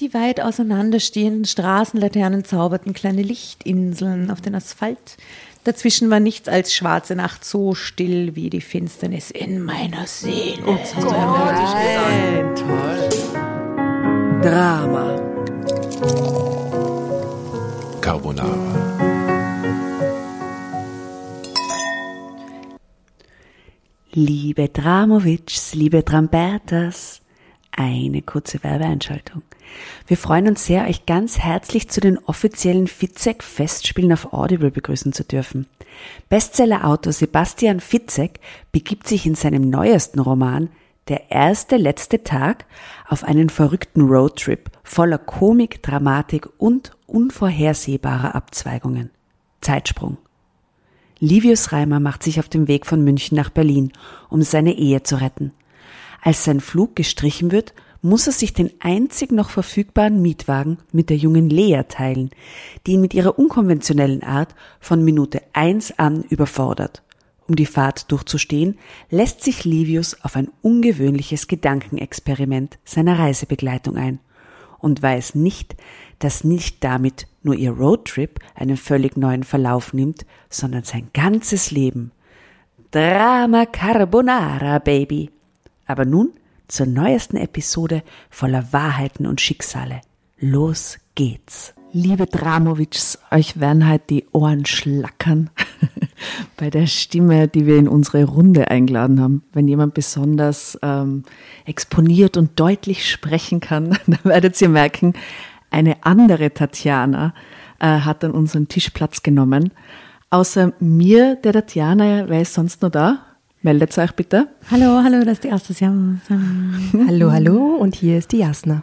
Die weit auseinanderstehenden Straßenlaternen zauberten kleine Lichtinseln auf den Asphalt. Dazwischen war nichts als schwarze Nacht so still wie die Finsternis in meiner Seele. Oh, das hast du Nein, toll. Drama. Carbonara. Liebe Dramovics, liebe Trambertas, eine kurze Werbeeinschaltung. Wir freuen uns sehr, euch ganz herzlich zu den offiziellen Fitzek Festspielen auf Audible begrüßen zu dürfen. Bestsellerautor Sebastian Fitzek begibt sich in seinem neuesten Roman Der erste letzte Tag auf einen verrückten Roadtrip voller Komik, Dramatik und unvorhersehbarer Abzweigungen. Zeitsprung. Livius Reimer macht sich auf den Weg von München nach Berlin, um seine Ehe zu retten. Als sein Flug gestrichen wird, muss er sich den einzig noch verfügbaren Mietwagen mit der jungen Lea teilen, die ihn mit ihrer unkonventionellen Art von Minute eins an überfordert. Um die Fahrt durchzustehen, lässt sich Livius auf ein ungewöhnliches Gedankenexperiment seiner Reisebegleitung ein und weiß nicht, dass nicht damit nur ihr Roadtrip einen völlig neuen Verlauf nimmt, sondern sein ganzes Leben. Drama Carbonara, Baby. Aber nun zur neuesten Episode voller Wahrheiten und Schicksale. Los geht's. Liebe Dramovics, euch werden halt die Ohren schlackern bei der Stimme, die wir in unsere Runde eingeladen haben. Wenn jemand besonders ähm, exponiert und deutlich sprechen kann, dann werdet ihr merken, eine andere Tatjana äh, hat an unseren Tisch Platz genommen. Außer mir, der Tatjana, wer ist sonst noch da? Meldet euch bitte. Hallo, hallo, das ist die erste Hallo, hallo und hier ist die Jasna.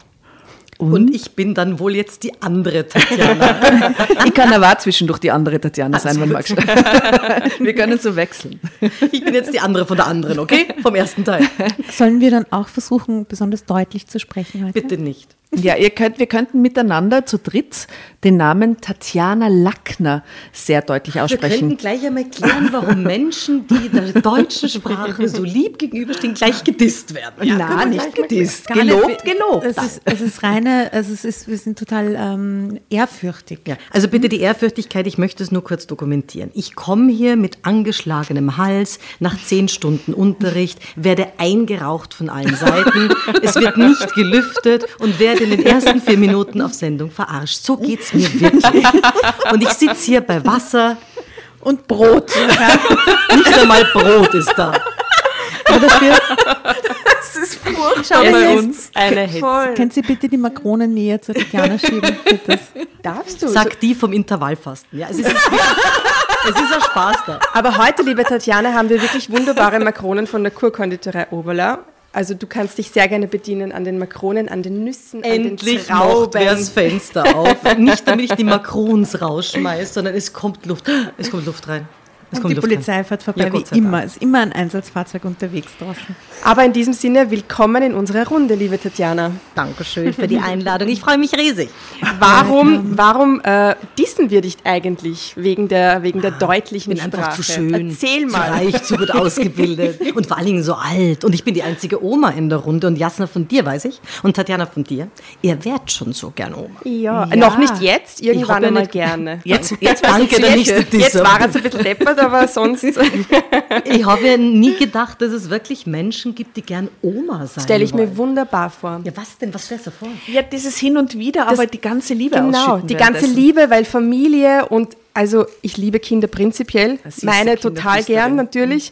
Und? und? ich bin dann wohl jetzt die andere Tatjana. ich kann aber zwischendurch die andere Tatjana sein, wenn du magst. Wir können so wechseln. Ich bin jetzt die andere von der anderen, okay? Vom ersten Teil. Sollen wir dann auch versuchen, besonders deutlich zu sprechen heute? Bitte nicht. Ja, ihr könnt, wir könnten miteinander zu dritt den Namen Tatjana Lackner sehr deutlich aussprechen. Wir könnten gleich einmal klären, warum Menschen, die der deutschen Sprache so lieb gegenüberstehen, gleich gedisst werden. Ja, Nein, nicht gedisst. Gelobt, gelobt. Es ist, es ist reine, also es ist, wir sind total ähm, ehrfürchtig. Ja, also bitte die Ehrfürchtigkeit, ich möchte es nur kurz dokumentieren. Ich komme hier mit angeschlagenem Hals nach zehn Stunden Unterricht, werde eingeraucht von allen Seiten, es wird nicht gelüftet und werde in den ersten vier Minuten auf Sendung verarscht. So geht es mir wirklich. Und ich sitze hier bei Wasser und Brot. Nicht einmal Brot ist da. Aber dafür, das ist furchtbar. Schau bei uns eine Hitze. Können Sie bitte die Makronen näher zur Tatjana schieben? Bitte. Darfst du? Sag die vom Intervallfasten. Ja, es ist, es ist ein Spaß da. Aber heute, liebe Tatjana, haben wir wirklich wunderbare Makronen von der Kurkonditorei Oberla. Also du kannst dich sehr gerne bedienen an den Makronen, an den Nüssen, Endlich an den Trauben. Endlich das Fenster auf. Nicht damit ich die Makrons rausschmeiße, sondern es kommt Luft. Es kommt Luft rein. Es und die Polizei fährt vorbei, ja, wie immer. Es ist immer ein Einsatzfahrzeug unterwegs draußen. Aber in diesem Sinne, willkommen in unserer Runde, liebe Tatjana. Dankeschön für die Einladung. Ich freue mich riesig. Warum, warum äh, dissen wir dich eigentlich wegen der, wegen der deutlichen ich bin Sprache? einfach zu schön, Erzähl mal. zu reich, zu gut ausgebildet und vor allen Dingen so alt. Und ich bin die einzige Oma in der Runde und Jasna von dir, weiß ich, und Tatjana von dir. Ihr wärt schon so gern Oma. Ja, ja. noch nicht jetzt, irgendwann nicht. gerne. Jetzt, jetzt, Danke, jetzt, jetzt, jetzt war es ein bisschen deppert, aber sonst. ich habe ja nie gedacht, dass es wirklich Menschen gibt, die gern Oma sein Stelle ich wollen. mir wunderbar vor. Ja, was denn? Was stellst du vor? Ja, dieses Hin und Wieder, das, aber die ganze Liebe Genau, die ganze Liebe, weil Familie und also ich liebe Kinder prinzipiell, meine total gern natürlich.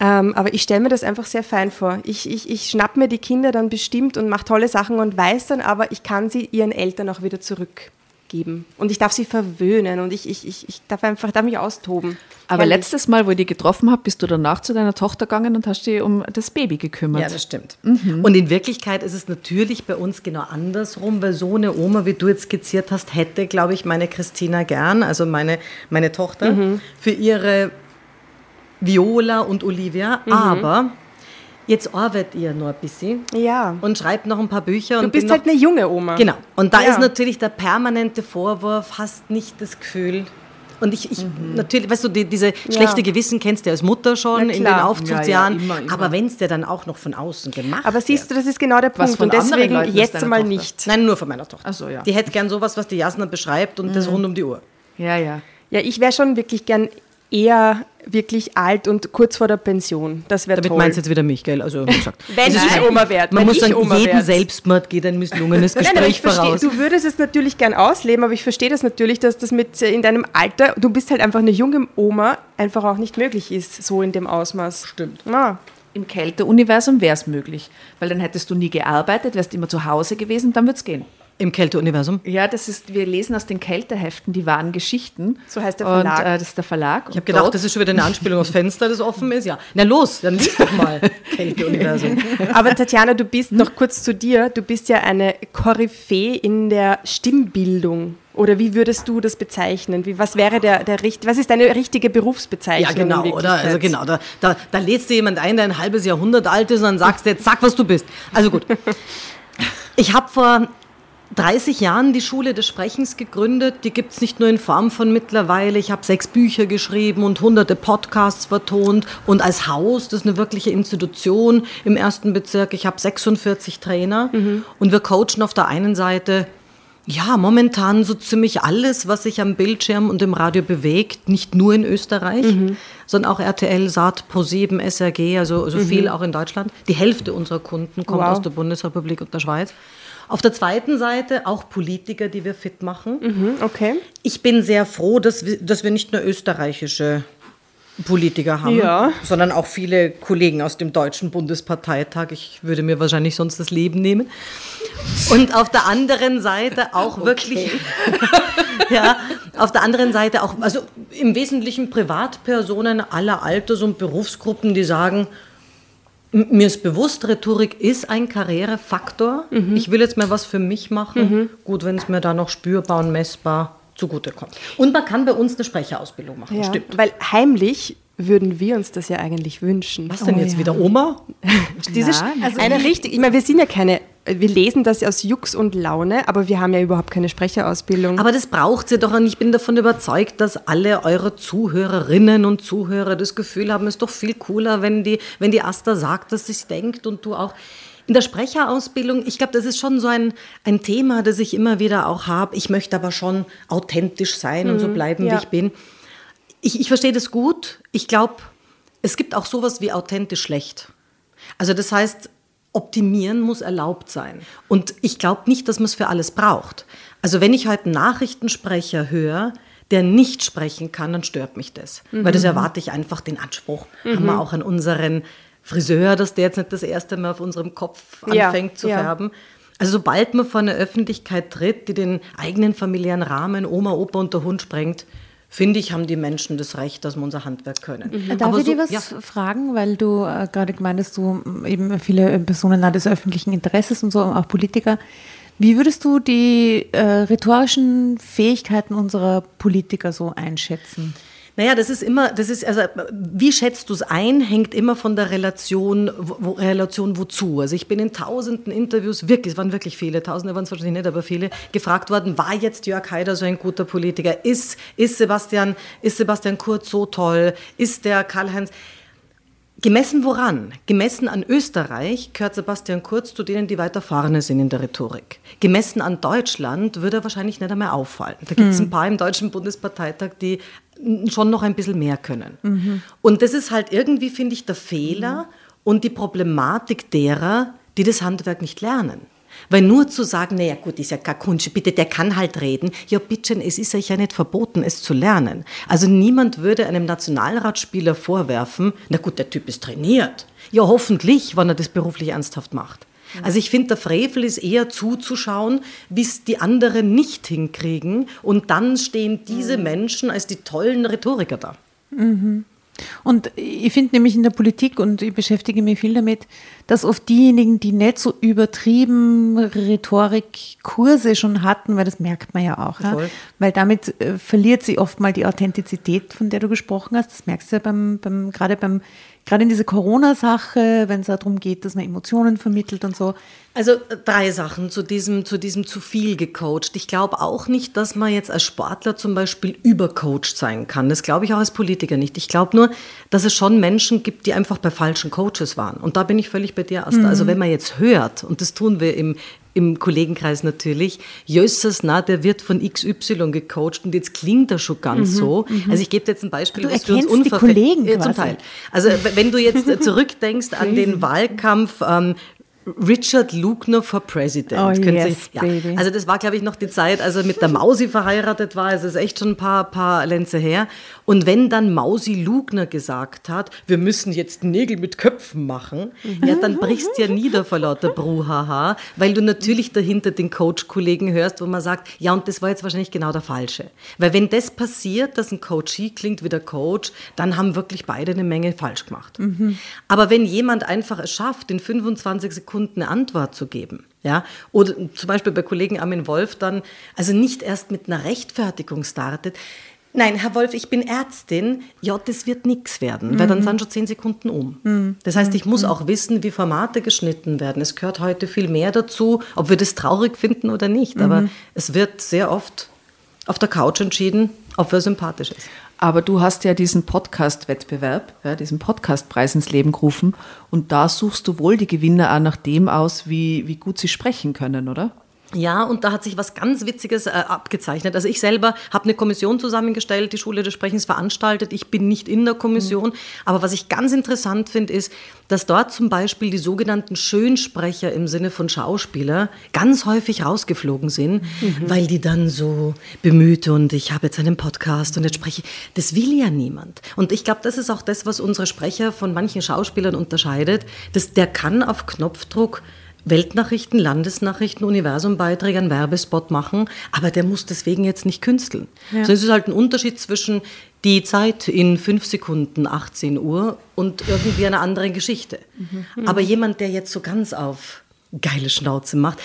Ähm, aber ich stelle mir das einfach sehr fein vor. Ich, ich, ich schnapp mir die Kinder dann bestimmt und mache tolle Sachen und weiß dann aber, ich kann sie ihren Eltern auch wieder zurück geben. Und ich darf sie verwöhnen und ich, ich, ich, ich darf einfach darf mich austoben. Aber Herrlich. letztes Mal, wo ich dich getroffen habe, bist du danach zu deiner Tochter gegangen und hast dich um das Baby gekümmert. Ja, das stimmt. Mhm. Und in Wirklichkeit ist es natürlich bei uns genau andersrum, weil so eine Oma, wie du jetzt skizziert hast, hätte, glaube ich, meine Christina gern, also meine, meine Tochter, mhm. für ihre Viola und Olivia. Mhm. Aber Jetzt arbeitet ihr noch ein bisschen. Ja. Und schreibt noch ein paar Bücher. Du bist halt eine junge Oma. Genau. Und da ja. ist natürlich der permanente Vorwurf, hast nicht das Gefühl, Und ich, ich mhm. natürlich, weißt du, die, diese schlechte Gewissen kennst du als Mutter schon in den Aufzugsjahren. Ja, ja, immer, immer. Aber wenn es dir dann auch noch von außen gemacht Aber siehst du, das ist genau der Punkt. Und deswegen jetzt mal Tochter? nicht. Nein, nur von meiner Tochter. So, ja. Die hätte gern sowas, was die Jasna beschreibt und mhm. das rund um die Uhr. Ja, ja. Ja, ich wäre schon wirklich gern eher wirklich alt und kurz vor der Pension. Das wäre toll. Damit meinst du jetzt wieder mich, gell? Also, gesagt. Wenn ich Oma werde. Man muss sagen, Oma jeden werd. Selbstmord geht ein misslungenes Gespräch Nein, voraus. Versteh, du würdest es natürlich gern ausleben, aber ich verstehe das natürlich, dass das mit äh, in deinem Alter, du bist halt einfach eine junge Oma, einfach auch nicht möglich ist, so in dem Ausmaß. Stimmt. Ja. Im Kälteuniversum wäre es möglich, weil dann hättest du nie gearbeitet, wärst immer zu Hause gewesen, dann wird es gehen. Im Kälteuniversum? Ja, das ist, wir lesen aus den Kälteheften die wahren Geschichten. So heißt der Verlag. Und, äh, das ist der Verlag. Ich habe gedacht, das ist schon wieder eine Anspielung aufs Fenster, das offen ist. Ja. Na los, dann lies doch mal Kälteuniversum. Aber Tatjana, du bist, noch kurz zu dir, du bist ja eine Koryphäe in der Stimmbildung. Oder wie würdest du das bezeichnen? Wie, was wäre der, der was ist deine richtige Berufsbezeichnung? Ja, genau, oder? Also genau, da, da, da lädst du jemand ein, der ein halbes Jahrhundert alt ist und dann sagst du jetzt, sag, was du bist. Also gut. Ich habe vor 30 Jahren die Schule des Sprechens gegründet. Die gibt es nicht nur in Form von mittlerweile. Ich habe sechs Bücher geschrieben und hunderte Podcasts vertont. Und als Haus, das ist eine wirkliche Institution im ersten Bezirk. Ich habe 46 Trainer. Mhm. Und wir coachen auf der einen Seite ja, momentan so ziemlich alles, was sich am Bildschirm und im Radio bewegt, nicht nur in Österreich, mhm. sondern auch RTL, Saat, Pro7, SRG, also, also mhm. viel auch in Deutschland. Die Hälfte unserer Kunden kommt wow. aus der Bundesrepublik und der Schweiz. Auf der zweiten Seite auch Politiker, die wir fit machen. Mhm, okay. Ich bin sehr froh, dass wir, dass wir nicht nur österreichische Politiker haben, ja. sondern auch viele Kollegen aus dem Deutschen Bundesparteitag. Ich würde mir wahrscheinlich sonst das Leben nehmen. Und auf der anderen Seite auch okay. wirklich, ja, auf der anderen Seite auch, also im Wesentlichen Privatpersonen aller Alters- und Berufsgruppen, die sagen, mir ist bewusst, Rhetorik ist ein Karrierefaktor. Mhm. Ich will jetzt mal was für mich machen. Mhm. Gut, wenn es mir da noch spürbar und messbar zugutekommt. Und man kann bei uns eine Sprecherausbildung machen, ja, stimmt. Weil heimlich würden wir uns das ja eigentlich wünschen. Was denn oh, jetzt ja. wieder Oma? Diese, also eine richtig, ich meine, wir sind ja keine wir lesen das aus Jux und Laune, aber wir haben ja überhaupt keine Sprecherausbildung. Aber das braucht sie doch und ich bin davon überzeugt, dass alle eure Zuhörerinnen und Zuhörer das Gefühl haben, es ist doch viel cooler, wenn die, wenn die Asta sagt, dass sie es denkt und du auch. In der Sprecherausbildung, ich glaube, das ist schon so ein, ein Thema, das ich immer wieder auch habe. Ich möchte aber schon authentisch sein mhm, und so mhm, bleiben, ja. wie ich bin. Ich, ich verstehe das gut. Ich glaube, es gibt auch sowas wie authentisch schlecht. Also das heißt, optimieren muss erlaubt sein. Und ich glaube nicht, dass man es für alles braucht. Also wenn ich heute einen Nachrichtensprecher höre, der nicht sprechen kann, dann stört mich das. Mhm. Weil das erwarte ich einfach den Anspruch. Mhm. Haben wir auch an unseren Friseur, dass der jetzt nicht das erste Mal auf unserem Kopf anfängt ja, zu färben. Ja. Also sobald man vor eine Öffentlichkeit tritt, die den eigenen familiären Rahmen Oma, Opa und der Hund sprengt, finde ich, haben die Menschen das Recht, dass wir unser Handwerk können. Mhm. Darf Aber ich so, dir was ja. fragen, weil du äh, gerade gemeint hast, du eben viele Personen des öffentlichen Interesses und so, auch Politiker. Wie würdest du die äh, rhetorischen Fähigkeiten unserer Politiker so einschätzen? Naja, das ist immer, das ist, also, wie schätzt du es ein, hängt immer von der Relation, wo, Relation wozu. Also ich bin in tausenden Interviews, wirklich, es waren wirklich viele, tausende waren es wahrscheinlich nicht, aber viele, gefragt worden, war jetzt Jörg Haider so ein guter Politiker? Ist, ist Sebastian, ist Sebastian Kurz so toll? Ist der Karl-Heinz, Gemessen woran? Gemessen an Österreich gehört Sebastian Kurz zu denen, die weiter vorne sind in der Rhetorik. Gemessen an Deutschland würde er wahrscheinlich nicht einmal auffallen. Da gibt es hm. ein paar im Deutschen Bundesparteitag, die schon noch ein bisschen mehr können. Mhm. Und das ist halt irgendwie, finde ich, der Fehler mhm. und die Problematik derer, die das Handwerk nicht lernen. Weil nur zu sagen, naja gut, ist ja gar Kunst, bitte, der kann halt reden. Ja, bitte, es ist euch ja nicht verboten, es zu lernen. Also niemand würde einem Nationalratsspieler vorwerfen, na gut, der Typ ist trainiert. Ja, hoffentlich, wenn er das beruflich ernsthaft macht. Also ich finde, der Frevel ist eher zuzuschauen, wie es die anderen nicht hinkriegen. Und dann stehen diese mhm. Menschen als die tollen Rhetoriker da. Mhm. Und ich finde nämlich in der Politik, und ich beschäftige mich viel damit, dass oft diejenigen, die nicht so übertrieben Rhetorikkurse schon hatten, weil das merkt man ja auch, ja? weil damit äh, verliert sie oft mal die Authentizität, von der du gesprochen hast. Das merkst du ja beim, beim, gerade beim gerade in diese Corona-Sache, wenn es darum geht, dass man Emotionen vermittelt und so. Also äh, drei Sachen zu diesem, zu diesem zu viel gecoacht. Ich glaube auch nicht, dass man jetzt als Sportler zum Beispiel übercoacht sein kann. Das glaube ich auch als Politiker nicht. Ich glaube nur, dass es schon Menschen gibt, die einfach bei falschen Coaches waren. Und da bin ich völlig bei dir, Asta. Mhm. Also wenn man jetzt hört, und das tun wir im, im Kollegenkreis natürlich, Jössers, na, der wird von XY gecoacht und jetzt klingt das schon ganz mhm, so. Mhm. Also ich gebe dir jetzt ein Beispiel, du was für uns unverfällt. Kollegen ja, zum Teil. Also wenn du jetzt zurückdenkst an den Wahlkampf ähm, Richard Lugner for President. Oh, yes, ja. Also das war, glaube ich, noch die Zeit, als er mit der Mausi verheiratet war. Also es ist echt schon ein paar, paar Lenze her. Und wenn dann Mausi Lugner gesagt hat, wir müssen jetzt Nägel mit Köpfen machen, mhm. ja, dann brichst du ja nieder vor lauter Bruhaha, weil du natürlich dahinter den Coach-Kollegen hörst, wo man sagt, ja, und das war jetzt wahrscheinlich genau der Falsche. Weil wenn das passiert, dass ein Coachie klingt wie der Coach, dann haben wirklich beide eine Menge falsch gemacht. Mhm. Aber wenn jemand einfach es schafft, in 25 Sekunden Kunden eine Antwort zu geben. Ja? Oder zum Beispiel bei Kollegen Armin Wolf dann, also nicht erst mit einer Rechtfertigung startet. Nein, Herr Wolf, ich bin Ärztin. Ja, das wird nichts werden, mhm. weil dann mhm. sind schon zehn Sekunden um. Mhm. Das heißt, ich muss mhm. auch wissen, wie Formate geschnitten werden. Es gehört heute viel mehr dazu, ob wir das traurig finden oder nicht. Aber mhm. es wird sehr oft auf der Couch entschieden, ob wer sympathisch ist. Aber du hast ja diesen Podcast-Wettbewerb, ja, diesen Podcastpreis ins Leben gerufen und da suchst du wohl die Gewinner auch nach dem aus, wie, wie gut sie sprechen können, oder? Ja, und da hat sich was ganz Witziges äh, abgezeichnet. Also ich selber habe eine Kommission zusammengestellt, die Schule des Sprechens veranstaltet. Ich bin nicht in der Kommission. Mhm. Aber was ich ganz interessant finde, ist, dass dort zum Beispiel die sogenannten Schönsprecher im Sinne von Schauspieler ganz häufig rausgeflogen sind, mhm. weil die dann so bemüht und ich habe jetzt einen Podcast und jetzt spreche ich. Das will ja niemand. Und ich glaube, das ist auch das, was unsere Sprecher von manchen Schauspielern unterscheidet. Dass der kann auf Knopfdruck Weltnachrichten, Landesnachrichten, Universumbeiträge, einen Werbespot machen, aber der muss deswegen jetzt nicht künsteln. Ja. So es ist halt ein Unterschied zwischen die Zeit in fünf Sekunden, 18 Uhr und irgendwie einer anderen Geschichte. Mhm. Aber jemand, der jetzt so ganz auf geile Schnauze macht,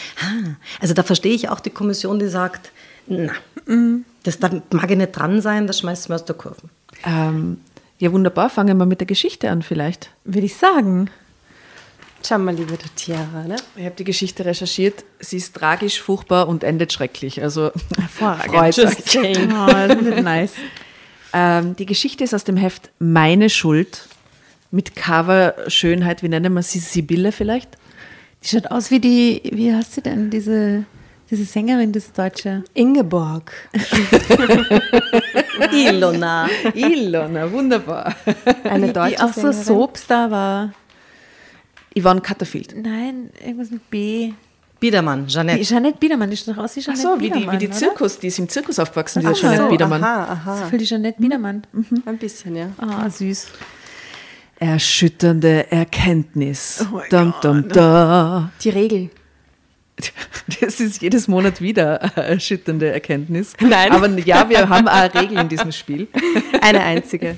also da verstehe ich auch die Kommission, die sagt, na, mhm. das da mag ich nicht dran sein, das schmeißt mir aus der Kurve. Ähm, ja, wunderbar. Fangen wir mit der Geschichte an vielleicht. Würde ich sagen. Schau mal, liebe Tiara, ne? Ich habe die Geschichte recherchiert. Sie ist tragisch, furchtbar und endet schrecklich. Also freut euch. oh, nice. Ähm, die Geschichte ist aus dem Heft Meine Schuld mit Cover-Schönheit. Wie nennen wir sie? Sibylle vielleicht? Die schaut aus wie die, wie heißt sie denn, diese, diese Sängerin, das Deutsche? Ingeborg. Ilona. Ilona, wunderbar. Eine deutsche Die auch Sängerin. so Soapstar war. Yvonne Cutterfield. Nein, irgendwas mit B. Biedermann, Jeanette. Jeanette Biedermann, die schaut doch aus wie Jeanette Ach so, wie die, wie die Zirkus, oder? die ist im Zirkus aufgewachsen, diese Jeanette so, Biedermann. Aha, aha. Das ist für die Jeanette Biedermann. Mhm. Ein bisschen, ja. Ah, süß. Erschütternde Erkenntnis. Oh dum, dum, da. Die Regel. Das ist jedes Monat wieder eine erschütternde Erkenntnis. Nein. Aber ja, wir haben eine Regel in diesem Spiel. Eine einzige.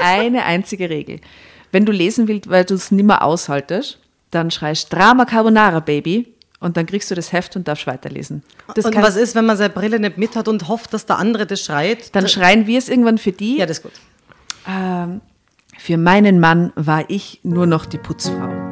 Eine einzige Regel. Wenn du lesen willst, weil du es nicht mehr aushaltest, dann schreist Drama Carbonara Baby und dann kriegst du das Heft und darfst weiterlesen. Das und was ist, wenn man seine Brille nicht mit hat und hofft, dass der andere das schreit? Dann schreien wir es irgendwann für die. Ja, das ist gut. Ähm, für meinen Mann war ich nur noch die Putzfrau.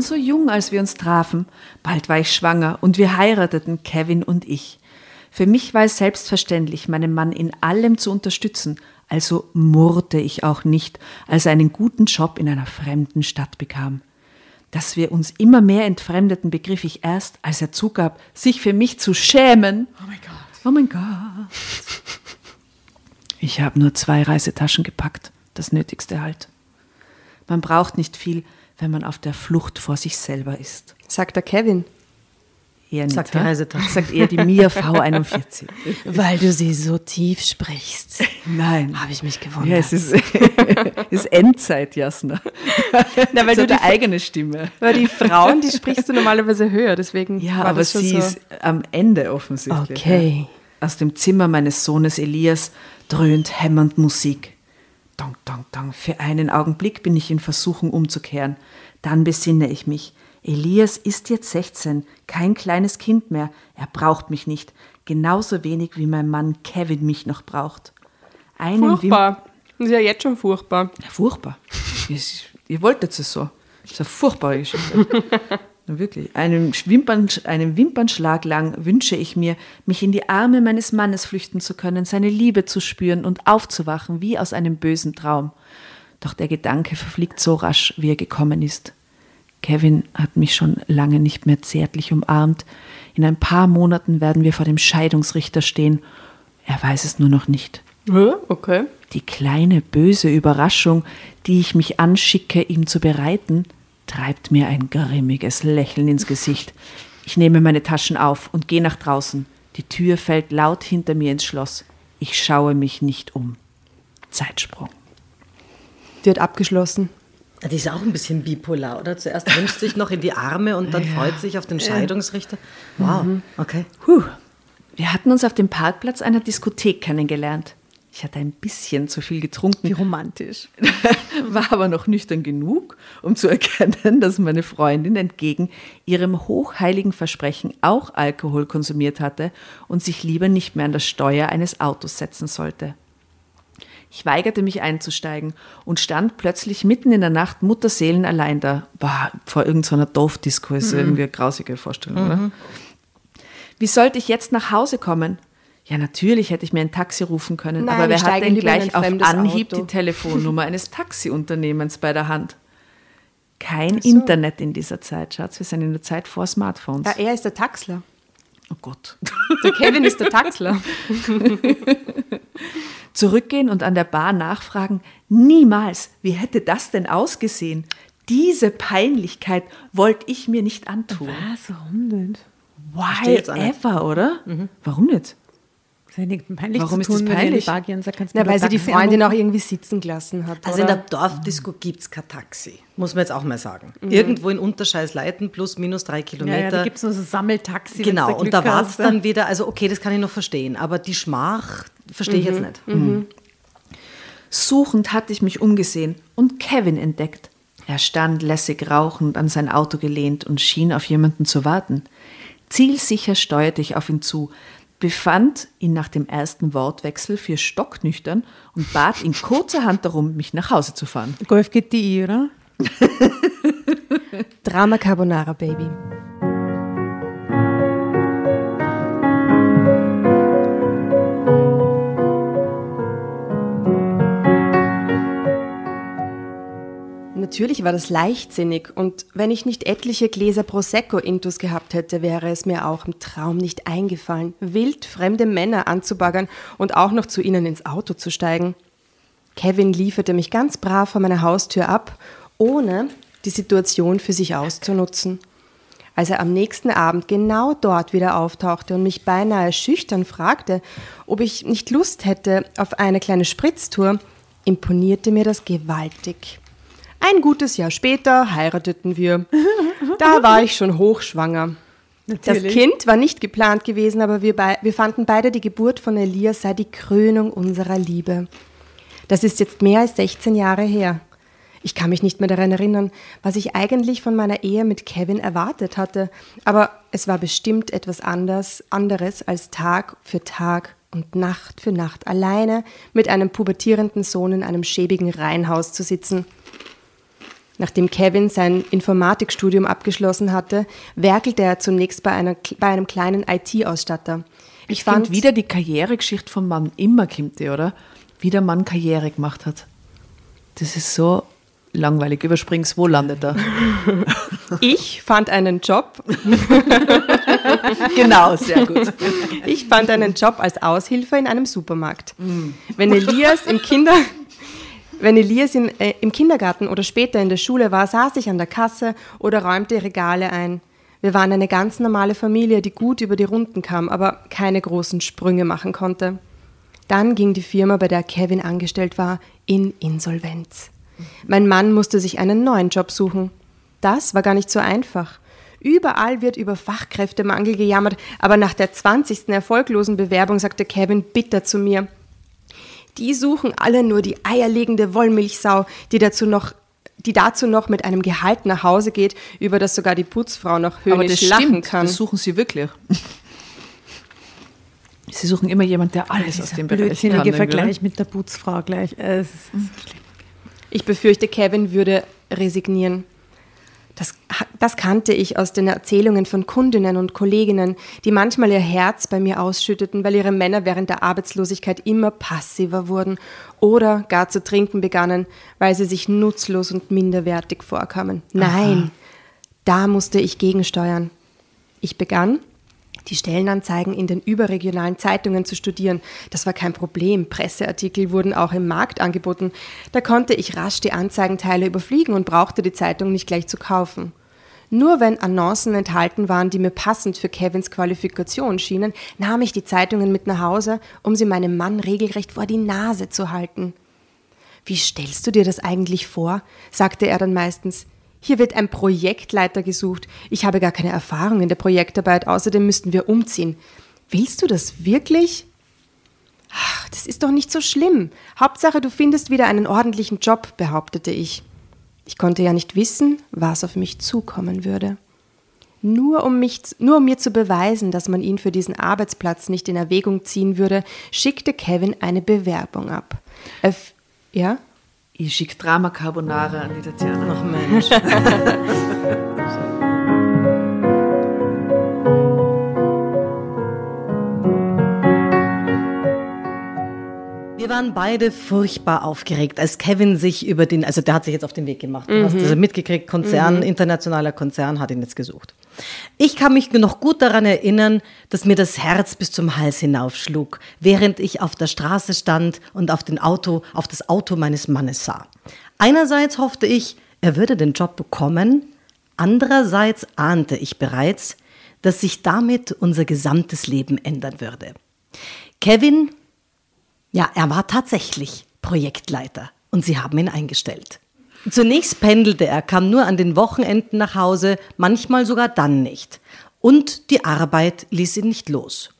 Waren so jung, als wir uns trafen. Bald war ich schwanger und wir heirateten, Kevin und ich. Für mich war es selbstverständlich, meinen Mann in allem zu unterstützen, also murrte ich auch nicht, als er einen guten Job in einer fremden Stadt bekam. Dass wir uns immer mehr entfremdeten, begriff ich erst, als er zugab, sich für mich zu schämen. Oh mein Gott. Oh mein Gott. Ich habe nur zwei Reisetaschen gepackt, das Nötigste halt. Man braucht nicht viel, wenn man auf der Flucht vor sich selber ist. Sagt der Kevin. Eher nicht, sagt die Reisetasche. Sagt eher die Mia V41. Weil du sie so tief sprichst. Nein. Habe ich mich gewundert. Ja, es ist, ist Endzeit, Jasna. Na, weil so du die eigene Stimme. Weil die Frauen, die sprichst du normalerweise höher, deswegen. Ja, aber sie so. ist am Ende offensichtlich. Okay. Ja. Aus dem Zimmer meines Sohnes Elias dröhnt hämmernd Musik. Dong, dong, dong. Für einen Augenblick bin ich in Versuchung umzukehren. Dann besinne ich mich. Elias ist jetzt 16, kein kleines Kind mehr. Er braucht mich nicht. Genauso wenig wie mein Mann Kevin mich noch braucht. Einen furchtbar. Das ist ja jetzt schon furchtbar. Ja, furchtbar. ihr wolltet es so. Das ist eine furchtbare Geschichte. Wirklich. Einen, Wimpern, einen Wimpernschlag lang wünsche ich mir, mich in die Arme meines Mannes flüchten zu können, seine Liebe zu spüren und aufzuwachen wie aus einem bösen Traum. Doch der Gedanke verfliegt so rasch, wie er gekommen ist. Kevin hat mich schon lange nicht mehr zärtlich umarmt. In ein paar Monaten werden wir vor dem Scheidungsrichter stehen. Er weiß es nur noch nicht. Okay. Die kleine böse Überraschung, die ich mich anschicke, ihm zu bereiten, treibt mir ein grimmiges Lächeln ins Gesicht. Ich nehme meine Taschen auf und gehe nach draußen. Die Tür fällt laut hinter mir ins Schloss. Ich schaue mich nicht um. Zeitsprung. Die hat abgeschlossen. Die ist auch ein bisschen bipolar, oder? Zuerst wünscht sich noch in die Arme und dann ja. freut sich auf den Scheidungsrichter. Wow, mhm. okay. Puh. Wir hatten uns auf dem Parkplatz einer Diskothek kennengelernt. Ich hatte ein bisschen zu viel getrunken. Wie romantisch. War aber noch nüchtern genug, um zu erkennen, dass meine Freundin entgegen ihrem hochheiligen Versprechen auch Alkohol konsumiert hatte und sich lieber nicht mehr an das Steuer eines Autos setzen sollte. Ich weigerte mich einzusteigen und stand plötzlich mitten in der Nacht Mutterseelen allein da. Boah, vor irgendeiner so Dorfdisco ist mhm. irgendwie eine grausige Vorstellung, mhm. oder? Wie sollte ich jetzt nach Hause kommen? Ja, natürlich hätte ich mir ein Taxi rufen können, Nein, aber wer hat denn gleich auf Anhieb Auto. die Telefonnummer eines Taxiunternehmens bei der Hand? Kein so. Internet in dieser Zeit, Schatz. Wir sind in der Zeit vor Smartphones. Ja, er ist der Taxler. Oh Gott. Der Kevin ist der Taxler. Zurückgehen und an der Bar nachfragen, niemals, wie hätte das denn ausgesehen? Diese Peinlichkeit wollte ich mir nicht antun. Was? Warum denn? Why ever, oder? Mhm. Warum nicht? Warum ist das peinlich? Na, weil sie die Freundin auch irgendwie sitzen gelassen hat. Also oder? in der Dorfdisco gibt es kein Taxi, muss man jetzt auch mal sagen. Mhm. Irgendwo in Unterscheißleiten plus minus drei Kilometer. Ja, ja da gibt es nur so Sammeltaxi. Genau, und da war es dann wieder, also okay, das kann ich noch verstehen, aber die Schmach verstehe mhm. ich jetzt nicht. Mhm. mhm. Suchend hatte ich mich umgesehen und Kevin entdeckt. Er stand lässig rauchend an sein Auto gelehnt und schien auf jemanden zu warten. Zielsicher steuerte ich auf ihn zu, befand ihn nach dem ersten Wortwechsel für stocknüchtern und bat ihn kurzerhand darum, mich nach Hause zu fahren. Golf GTI, oder? Drama Carbonara, Baby. Natürlich war das leichtsinnig und wenn ich nicht etliche Gläser Prosecco intus gehabt hätte, wäre es mir auch im Traum nicht eingefallen, wild fremde Männer anzubaggern und auch noch zu ihnen ins Auto zu steigen. Kevin lieferte mich ganz brav vor meiner Haustür ab, ohne die Situation für sich auszunutzen. Als er am nächsten Abend genau dort wieder auftauchte und mich beinahe schüchtern fragte, ob ich nicht Lust hätte auf eine kleine Spritztour, imponierte mir das gewaltig. Ein gutes Jahr später heirateten wir. Da war ich schon hochschwanger. Natürlich. Das Kind war nicht geplant gewesen, aber wir, wir fanden beide die Geburt von Elias sei die Krönung unserer Liebe. Das ist jetzt mehr als 16 Jahre her. Ich kann mich nicht mehr daran erinnern, was ich eigentlich von meiner Ehe mit Kevin erwartet hatte, aber es war bestimmt etwas anders, anderes als Tag für Tag und Nacht für Nacht alleine mit einem pubertierenden Sohn in einem schäbigen Reihenhaus zu sitzen. Nachdem Kevin sein Informatikstudium abgeschlossen hatte, werkelte er zunächst bei, einer, bei einem kleinen IT-Ausstatter. Ich, ich fand wieder die Karrieregeschichte vom Mann immer kommt die, oder? Wie der Mann Karriere gemacht hat. Das ist so langweilig. Überspring's, wo landet er? Ich fand einen Job. genau, sehr gut. Ich fand einen Job als Aushilfe in einem Supermarkt. Mm. Wenn Elias im Kinder wenn Elias im, äh, im Kindergarten oder später in der Schule war, saß ich an der Kasse oder räumte Regale ein. Wir waren eine ganz normale Familie, die gut über die Runden kam, aber keine großen Sprünge machen konnte. Dann ging die Firma, bei der Kevin angestellt war, in Insolvenz. Mein Mann musste sich einen neuen Job suchen. Das war gar nicht so einfach. Überall wird über Fachkräftemangel gejammert, aber nach der 20. erfolglosen Bewerbung sagte Kevin bitter zu mir, die suchen alle nur die eierlegende Wollmilchsau, die dazu noch die dazu noch mit einem Gehalt nach Hause geht, über das sogar die Putzfrau noch höhnisch lachen stimmt, kann. Das suchen sie wirklich. Sie suchen immer jemanden, der alles aus dem Bereich kann. Ne? Vergleich mit der Putzfrau gleich. Äh, ich befürchte, Kevin würde resignieren. Das, das, kannte ich aus den Erzählungen von Kundinnen und Kolleginnen, die manchmal ihr Herz bei mir ausschütteten, weil ihre Männer während der Arbeitslosigkeit immer passiver wurden oder gar zu trinken begannen, weil sie sich nutzlos und minderwertig vorkamen. Nein, Aha. da musste ich gegensteuern. Ich begann, die Stellenanzeigen in den überregionalen Zeitungen zu studieren. Das war kein Problem. Presseartikel wurden auch im Markt angeboten. Da konnte ich rasch die Anzeigenteile überfliegen und brauchte die Zeitung nicht gleich zu kaufen. Nur wenn Annoncen enthalten waren, die mir passend für Kevins Qualifikation schienen, nahm ich die Zeitungen mit nach Hause, um sie meinem Mann regelrecht vor die Nase zu halten. Wie stellst du dir das eigentlich vor? sagte er dann meistens. Hier wird ein Projektleiter gesucht. Ich habe gar keine Erfahrung in der Projektarbeit, außerdem müssten wir umziehen. Willst du das wirklich? Ach, das ist doch nicht so schlimm. Hauptsache, du findest wieder einen ordentlichen Job, behauptete ich. Ich konnte ja nicht wissen, was auf mich zukommen würde. Nur um, mich, nur um mir zu beweisen, dass man ihn für diesen Arbeitsplatz nicht in Erwägung ziehen würde, schickte Kevin eine Bewerbung ab. F ja? Ich schicke Drama Carbonara an die Tatjana. Ach Mensch. Wir waren beide furchtbar aufgeregt, als Kevin sich über den, also der hat sich jetzt auf den Weg gemacht. Du mhm. hast also mitgekriegt, Konzern, mhm. internationaler Konzern hat ihn jetzt gesucht. Ich kann mich noch gut daran erinnern, dass mir das Herz bis zum Hals hinaufschlug, während ich auf der Straße stand und auf, den Auto, auf das Auto meines Mannes sah. Einerseits hoffte ich, er würde den Job bekommen, andererseits ahnte ich bereits, dass sich damit unser gesamtes Leben ändern würde. Kevin ja, er war tatsächlich Projektleiter und sie haben ihn eingestellt. Zunächst pendelte er, kam nur an den Wochenenden nach Hause, manchmal sogar dann nicht. Und die Arbeit ließ ihn nicht los.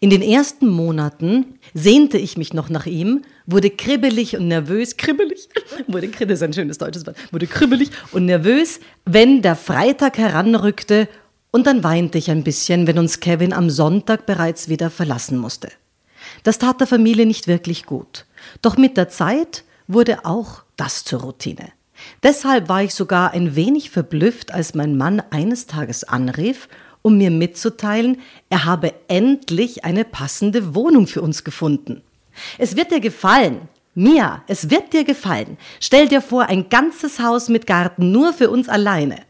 In den ersten Monaten sehnte ich mich noch nach ihm, wurde kribbelig und nervös, kribbelig, wurde das ist ein schönes deutsches Wort, wurde kribbelig und nervös, wenn der Freitag heranrückte und dann weinte ich ein bisschen, wenn uns Kevin am Sonntag bereits wieder verlassen musste. Das tat der Familie nicht wirklich gut. Doch mit der Zeit wurde auch das zur Routine. Deshalb war ich sogar ein wenig verblüfft, als mein Mann eines Tages anrief, um mir mitzuteilen, er habe endlich eine passende Wohnung für uns gefunden. Es wird dir gefallen. Mia, es wird dir gefallen. Stell dir vor, ein ganzes Haus mit Garten nur für uns alleine.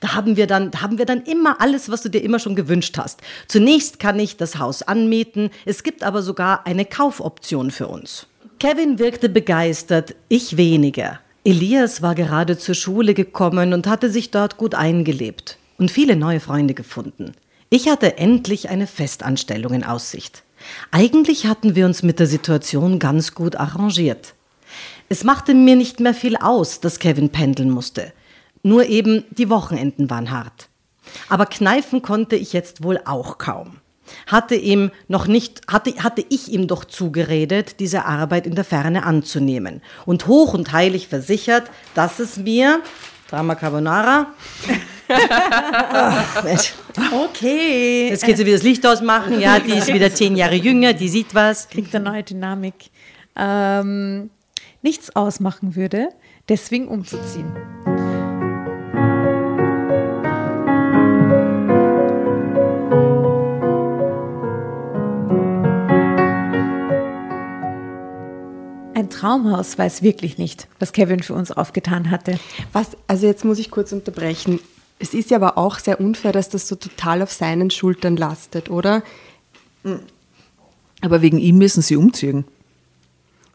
Da haben wir dann, da haben wir dann immer alles, was du dir immer schon gewünscht hast. Zunächst kann ich das Haus anmieten. Es gibt aber sogar eine Kaufoption für uns. Kevin wirkte begeistert, ich weniger. Elias war gerade zur Schule gekommen und hatte sich dort gut eingelebt und viele neue Freunde gefunden. Ich hatte endlich eine Festanstellung in Aussicht. Eigentlich hatten wir uns mit der Situation ganz gut arrangiert. Es machte mir nicht mehr viel aus, dass Kevin pendeln musste. Nur eben die Wochenenden waren hart. Aber kneifen konnte ich jetzt wohl auch kaum. Hatte ihm noch nicht, hatte, hatte ich ihm doch zugeredet, diese Arbeit in der Ferne anzunehmen und hoch und heilig versichert, dass es mir, Drama Carbonara, okay. Jetzt geht sie wieder das Licht ausmachen. Ja, die ist wieder zehn Jahre jünger, die sieht was. Kriegt eine neue Dynamik. Ähm, nichts ausmachen würde, deswegen umzuziehen. Ein Traumhaus weiß wirklich nicht, was Kevin für uns aufgetan hatte. Was, also jetzt muss ich kurz unterbrechen. Es ist ja aber auch sehr unfair, dass das so total auf seinen Schultern lastet, oder? Aber wegen ihm müssen sie umziehen.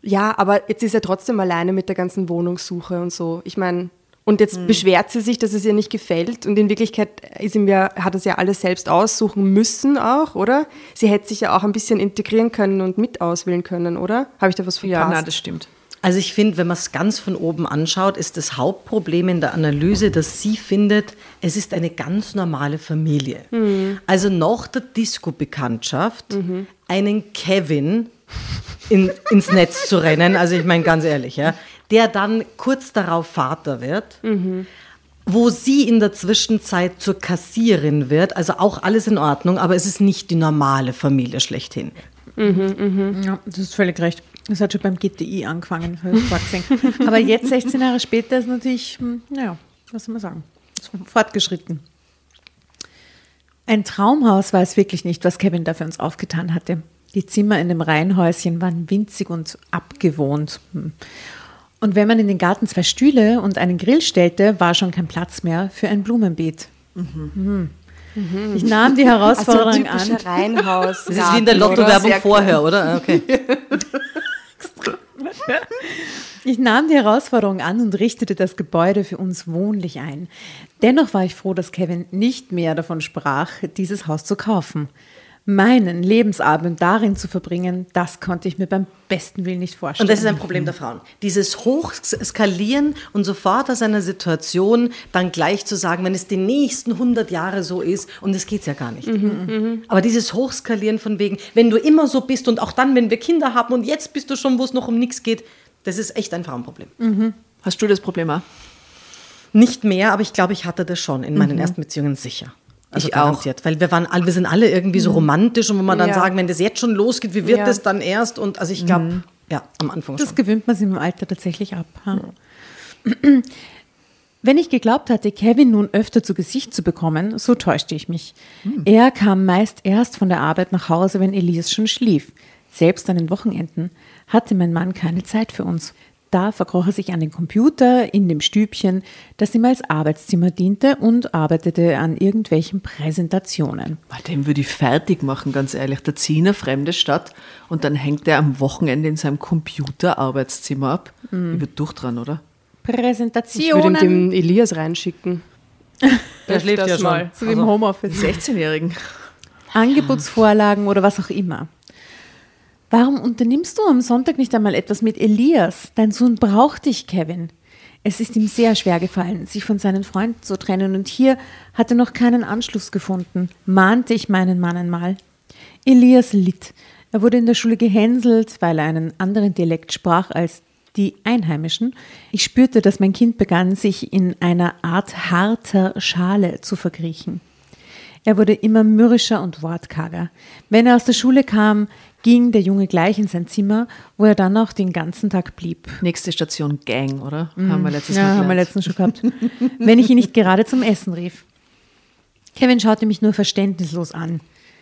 Ja, aber jetzt ist er trotzdem alleine mit der ganzen Wohnungssuche und so. Ich meine, und jetzt mhm. beschwert sie sich, dass es ihr nicht gefällt. Und in Wirklichkeit ist ihm ja, hat er es ja alles selbst aussuchen müssen auch, oder? Sie hätte sich ja auch ein bisschen integrieren können und mit auswählen können, oder? Habe ich da was verpasst? Ja, na, das stimmt. Also ich finde, wenn man es ganz von oben anschaut, ist das Hauptproblem in der Analyse, dass sie findet, es ist eine ganz normale Familie. Mhm. Also nach der Disco-Bekanntschaft mhm. einen Kevin in, ins Netz zu rennen, also ich meine ganz ehrlich, ja, der dann kurz darauf Vater wird. Mhm wo sie in der Zwischenzeit zur Kassierin wird. Also auch alles in Ordnung, aber es ist nicht die normale Familie schlechthin. Mhm, mhm. Ja, das ist völlig recht. Das hat schon beim GTI angefangen. aber jetzt, 16 Jahre später, ist natürlich, hm, naja, was soll man sagen, fortgeschritten. Ein Traumhaus war es wirklich nicht, was Kevin da für uns aufgetan hatte. Die Zimmer in dem Reihenhäuschen waren winzig und abgewohnt. Und wenn man in den Garten zwei Stühle und einen Grill stellte, war schon kein Platz mehr für ein Blumenbeet. Mhm. Mhm. Ich nahm die Herausforderung also an. Reihenhaus. Das ist wie in der Lotto-Werbung vorher, oder? Okay. Ich nahm die Herausforderung an und richtete das Gebäude für uns wohnlich ein. Dennoch war ich froh, dass Kevin nicht mehr davon sprach, dieses Haus zu kaufen meinen Lebensabend darin zu verbringen, das konnte ich mir beim besten Willen nicht vorstellen. Und das ist ein Problem der Frauen. Dieses Hochskalieren und sofort aus einer Situation dann gleich zu sagen, wenn es die nächsten 100 Jahre so ist, und das geht ja gar nicht. Mhm, mhm. Aber dieses Hochskalieren von wegen, wenn du immer so bist und auch dann, wenn wir Kinder haben und jetzt bist du schon, wo es noch um nichts geht, das ist echt ein Frauenproblem. Mhm. Hast du das Problem auch? Nicht mehr, aber ich glaube, ich hatte das schon in meinen mhm. ersten Beziehungen sicher. Also ich garantiert. Auch. Weil wir waren alle, wir sind alle irgendwie so mhm. romantisch und wenn man dann ja. sagen, wenn das jetzt schon losgeht, wie wird ja. das dann erst? Und also ich glaube, mhm. ja, am Anfang das schon. Gewöhnt man sich im Alter tatsächlich ab. Ja. Wenn ich geglaubt hatte, Kevin nun öfter zu Gesicht zu bekommen, so täuschte ich mich. Mhm. Er kam meist erst von der Arbeit nach Hause, wenn Elias schon schlief. Selbst an den Wochenenden hatte mein Mann keine Zeit für uns. Da verkroch er sich an den Computer in dem Stübchen, das ihm als Arbeitszimmer diente und arbeitete an irgendwelchen Präsentationen. Den würde ich fertig machen, ganz ehrlich. Da zieht eine fremde Stadt und dann hängt er am Wochenende in seinem Computer-Arbeitszimmer ab. Mhm. Ich würde durch dran, oder? Präsentationen. Ich würde ihm den Elias reinschicken. Der schläft ja schon. So wie im also Homeoffice. 16-Jährigen. Angebotsvorlagen oder was auch immer. Warum unternimmst du am Sonntag nicht einmal etwas mit Elias? Dein Sohn braucht dich, Kevin. Es ist ihm sehr schwer gefallen, sich von seinen Freunden zu trennen, und hier hat er noch keinen Anschluss gefunden, mahnte ich meinen Mann einmal. Elias litt. Er wurde in der Schule gehänselt, weil er einen anderen Dialekt sprach als die Einheimischen. Ich spürte, dass mein Kind begann, sich in einer Art harter Schale zu verkriechen. Er wurde immer mürrischer und wortkarger. Wenn er aus der Schule kam, ging der Junge gleich in sein Zimmer, wo er dann auch den ganzen Tag blieb. Nächste Station Gang, oder? Mm. Haben wir letztes ja, Mal haben wir letztens schon gehabt. Wenn ich ihn nicht gerade zum Essen rief. Kevin schaute mich nur verständnislos an.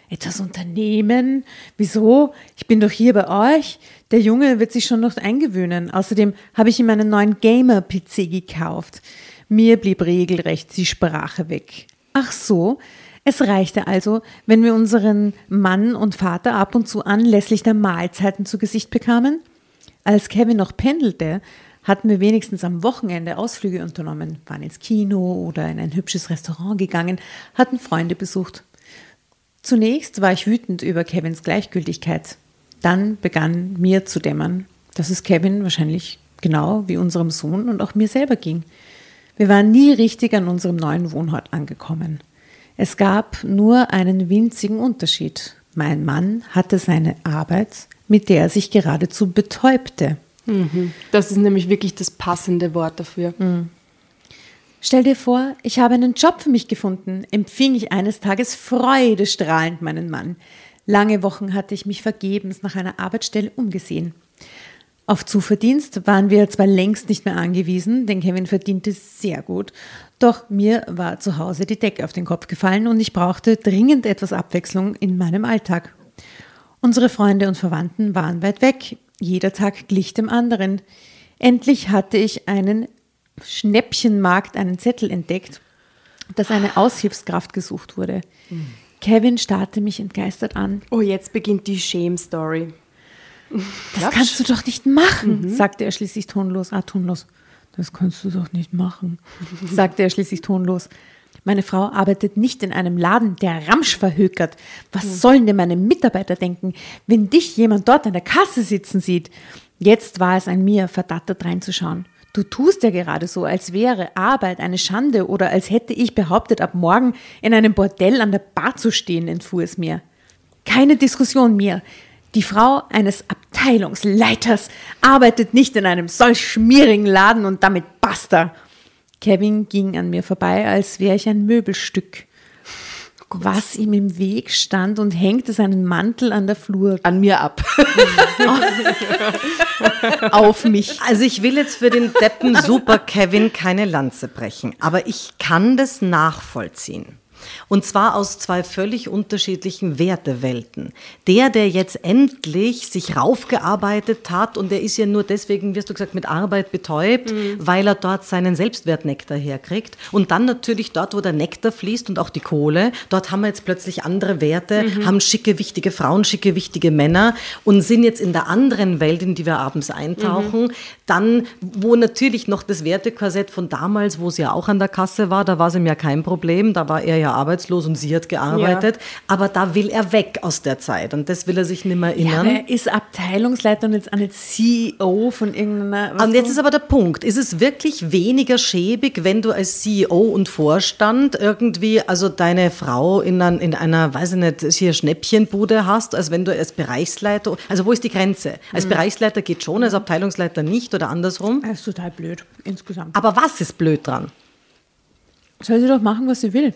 Etwas unternehmen? Wieso? Ich bin doch hier bei euch. Der Junge wird sich schon noch eingewöhnen. Außerdem habe ich ihm einen neuen Gamer-PC gekauft. Mir blieb regelrecht die Sprache weg. Ach so, es reichte also, wenn wir unseren Mann und Vater ab und zu anlässlich der Mahlzeiten zu Gesicht bekamen. Als Kevin noch pendelte, hatten wir wenigstens am Wochenende Ausflüge unternommen, waren ins Kino oder in ein hübsches Restaurant gegangen, hatten Freunde besucht. Zunächst war ich wütend über Kevins Gleichgültigkeit. Dann begann mir zu dämmern, dass es Kevin wahrscheinlich genau wie unserem Sohn und auch mir selber ging. Wir waren nie richtig an unserem neuen Wohnort angekommen. Es gab nur einen winzigen Unterschied. Mein Mann hatte seine Arbeit, mit der er sich geradezu betäubte. Mhm. Das ist nämlich wirklich das passende Wort dafür. Mhm. Stell dir vor, ich habe einen Job für mich gefunden, empfing ich eines Tages freudestrahlend meinen Mann. Lange Wochen hatte ich mich vergebens nach einer Arbeitsstelle umgesehen. Auf Zuverdienst waren wir zwar längst nicht mehr angewiesen, denn Kevin verdiente sehr gut, doch mir war zu Hause die Decke auf den Kopf gefallen und ich brauchte dringend etwas Abwechslung in meinem Alltag. Unsere Freunde und Verwandten waren weit weg, jeder Tag glich dem anderen. Endlich hatte ich einen Schnäppchenmarkt, einen Zettel entdeckt, dass eine Aushilfskraft gesucht wurde. Kevin starrte mich entgeistert an. Oh, jetzt beginnt die Shame-Story. Das kannst du doch nicht machen, mhm. sagte er schließlich tonlos. Ah, tonlos. Das kannst du doch nicht machen, sagte er schließlich tonlos. Meine Frau arbeitet nicht in einem Laden, der Ramsch verhökert. Was mhm. sollen denn meine Mitarbeiter denken, wenn dich jemand dort an der Kasse sitzen sieht? Jetzt war es an mir, verdattert reinzuschauen. Du tust ja gerade so, als wäre Arbeit eine Schande oder als hätte ich behauptet, ab morgen in einem Bordell an der Bar zu stehen, entfuhr es mir. Keine Diskussion mehr. Die Frau eines Abteilungsleiters arbeitet nicht in einem solch schmierigen Laden und damit basta. Kevin ging an mir vorbei, als wäre ich ein Möbelstück was ihm im Weg stand und hängte seinen Mantel an der Flur an mir ab. auf mich. Also ich will jetzt für den Deppen Super Kevin keine Lanze brechen, aber ich kann das nachvollziehen. Und zwar aus zwei völlig unterschiedlichen Wertewelten. Der, der jetzt endlich sich raufgearbeitet hat, und der ist ja nur deswegen, wirst du gesagt, mit Arbeit betäubt, mhm. weil er dort seinen Selbstwertnektar herkriegt. Und dann natürlich dort, wo der Nektar fließt und auch die Kohle, dort haben wir jetzt plötzlich andere Werte, mhm. haben schicke, wichtige Frauen, schicke, wichtige Männer und sind jetzt in der anderen Welt, in die wir abends eintauchen, mhm. dann, wo natürlich noch das Wertekorsett von damals, wo sie ja auch an der Kasse war, da war es ihm ja kein Problem, da war er ja arbeitslos und sie hat gearbeitet. Ja. Aber da will er weg aus der Zeit und das will er sich nicht mehr erinnern. Ja, er ist Abteilungsleiter und jetzt eine CEO von irgendeiner. Und jetzt ist aber der Punkt: Ist es wirklich weniger schäbig, wenn du als CEO und Vorstand irgendwie, also deine Frau in, ein, in einer, weiß ich nicht, hier Schnäppchenbude hast, als wenn du als Bereichsleiter, also wo ist die Grenze? Als mhm. Bereichsleiter geht schon, als Abteilungsleiter nicht oder andersrum? Das ist total blöd, insgesamt. Aber was ist blöd dran? Soll sie doch machen, was sie will.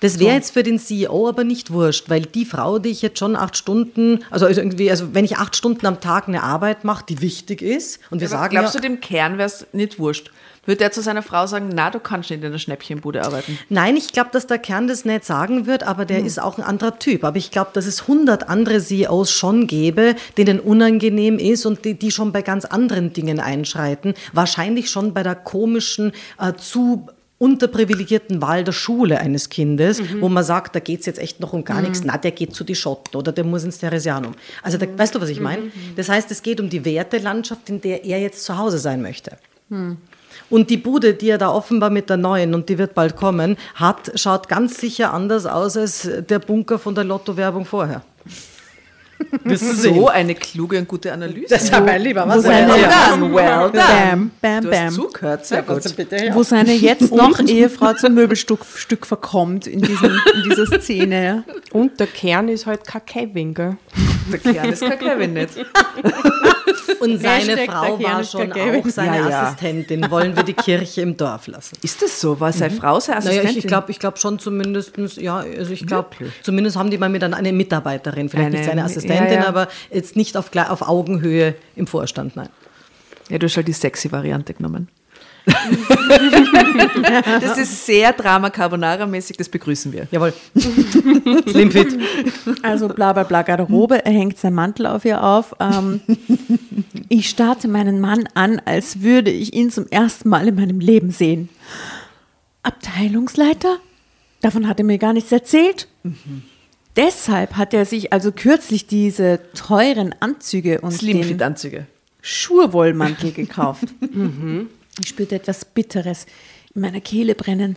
Das wäre so. jetzt für den CEO aber nicht wurscht, weil die Frau, die ich jetzt schon acht Stunden, also irgendwie, also wenn ich acht Stunden am Tag eine Arbeit mache, die wichtig ist, und wir aber sagen. Glaubst ja, du, dem Kern wäre es nicht wurscht? Würde er zu seiner Frau sagen, na, du kannst nicht in der Schnäppchenbude arbeiten? Nein, ich glaube, dass der Kern das nicht sagen wird, aber der hm. ist auch ein anderer Typ. Aber ich glaube, dass es hundert andere CEOs schon gäbe, denen unangenehm ist und die, die schon bei ganz anderen Dingen einschreiten. Wahrscheinlich schon bei der komischen, äh, zu unterprivilegierten Wahl der Schule eines Kindes, mhm. wo man sagt, da geht es jetzt echt noch um gar mhm. nichts, na, der geht zu die Schotten oder der muss ins Theresianum. Also da, weißt du, was ich meine? Mhm. Das heißt, es geht um die Wertelandschaft, in der er jetzt zu Hause sein möchte. Mhm. Und die Bude, die er da offenbar mit der neuen, und die wird bald kommen, hat, schaut ganz sicher anders aus als der Bunker von der Lotto-Werbung vorher. So eine kluge und gute Analyse. Das war mein Lieber. Was well done, well done. Bam, bam, du bam. Hast zugehört, sehr gut. Bitte, ja. Wo seine jetzt noch Ehefrau zum Möbelstück Stück verkommt in, diesem, in dieser Szene. Und der Kern ist halt kein Kevin, gell? Der Kern ist kein Kevin nicht. Und seine Frau war schon auch seine ja, ja. Assistentin. Wollen wir die Kirche im Dorf lassen? Ist das so? War seine mhm. Frau seine Assistentin? Naja, ich glaube ich glaub schon zumindest, ja, also ich glaube, zumindest haben die mal mit einer Mitarbeiterin, vielleicht eine, nicht seine Assistentin, ja, aber jetzt nicht auf, auf Augenhöhe im Vorstand, nein. Ja, du hast halt die sexy Variante genommen. das ist sehr Drama Carbonara-mäßig, das begrüßen wir. Jawohl. Slimfit. Also bla bla bla Garderobe, er hängt sein Mantel auf ihr auf. Ähm, ich starte meinen Mann an, als würde ich ihn zum ersten Mal in meinem Leben sehen. Abteilungsleiter? Davon hat er mir gar nichts erzählt. Mhm. Deshalb hat er sich also kürzlich diese teuren Anzüge und Slimfit-Anzüge. Schurwollmantel gekauft. mhm. Ich spürte etwas Bitteres in meiner Kehle brennen.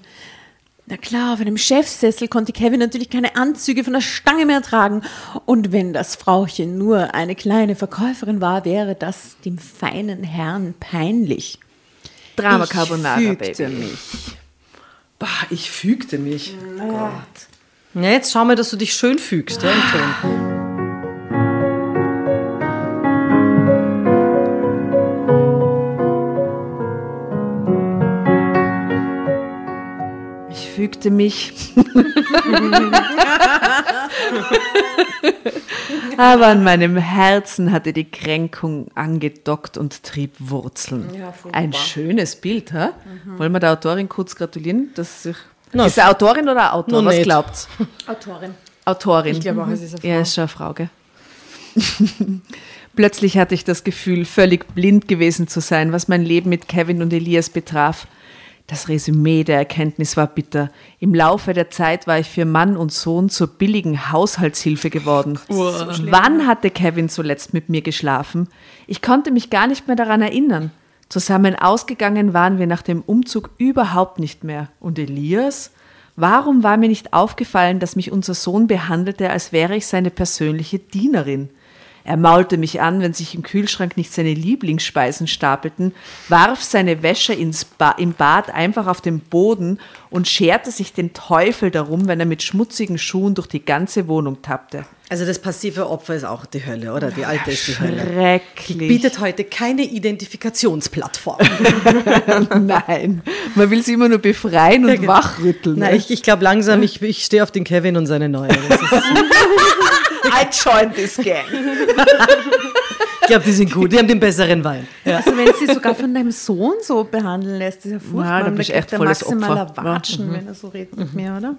Na klar, auf einem Chefsessel konnte Kevin natürlich keine Anzüge von der Stange mehr tragen. Und wenn das Frauchen nur eine kleine Verkäuferin war, wäre das dem feinen Herrn peinlich. Drama Carbonara, ich fügte Baby. mich. Bah, ich fügte mich. Gott. Ja, jetzt schau mal, dass du dich schön fügst, ja, fügte mich. Aber an meinem Herzen hatte die Kränkung angedockt und trieb Wurzeln. Ja, Ein schönes Bild, ha? Mhm. Wollen wir der Autorin kurz gratulieren? Dass sich no, ist er Autorin oder Autor? Was glaubt Autorin. Autorin. Ich glaube auch, es ist eine Frau. Ja, ist schon eine Frau, gell? Plötzlich hatte ich das Gefühl, völlig blind gewesen zu sein, was mein Leben mit Kevin und Elias betraf. Das Resümee der Erkenntnis war bitter. Im Laufe der Zeit war ich für Mann und Sohn zur billigen Haushaltshilfe geworden. So Wann hatte Kevin zuletzt mit mir geschlafen? Ich konnte mich gar nicht mehr daran erinnern. Zusammen ausgegangen waren wir nach dem Umzug überhaupt nicht mehr. Und Elias? Warum war mir nicht aufgefallen, dass mich unser Sohn behandelte, als wäre ich seine persönliche Dienerin? Er maulte mich an, wenn sich im Kühlschrank nicht seine Lieblingsspeisen stapelten, warf seine Wäsche ins ba im Bad einfach auf den Boden und scherte sich den Teufel darum, wenn er mit schmutzigen Schuhen durch die ganze Wohnung tappte. Also das passive Opfer ist auch die Hölle, oder? Die alte ist die Hölle. Schrecklich. Bietet heute keine Identifikationsplattform. Nein, man will sie immer nur befreien und Ja, genau. wachrütteln. Nein, ich, ich glaube langsam, ich, ich stehe auf den Kevin und seine neue. I joined this gang. ich glaube, die sind gut, die haben den besseren Wein. Also wenn sie sogar von deinem Sohn so behandeln lässt, ist ja furchtbar. Ja, da Und bist da du echt volles maximaler Opfer. Watschen, wenn er so redet mit mir, oder?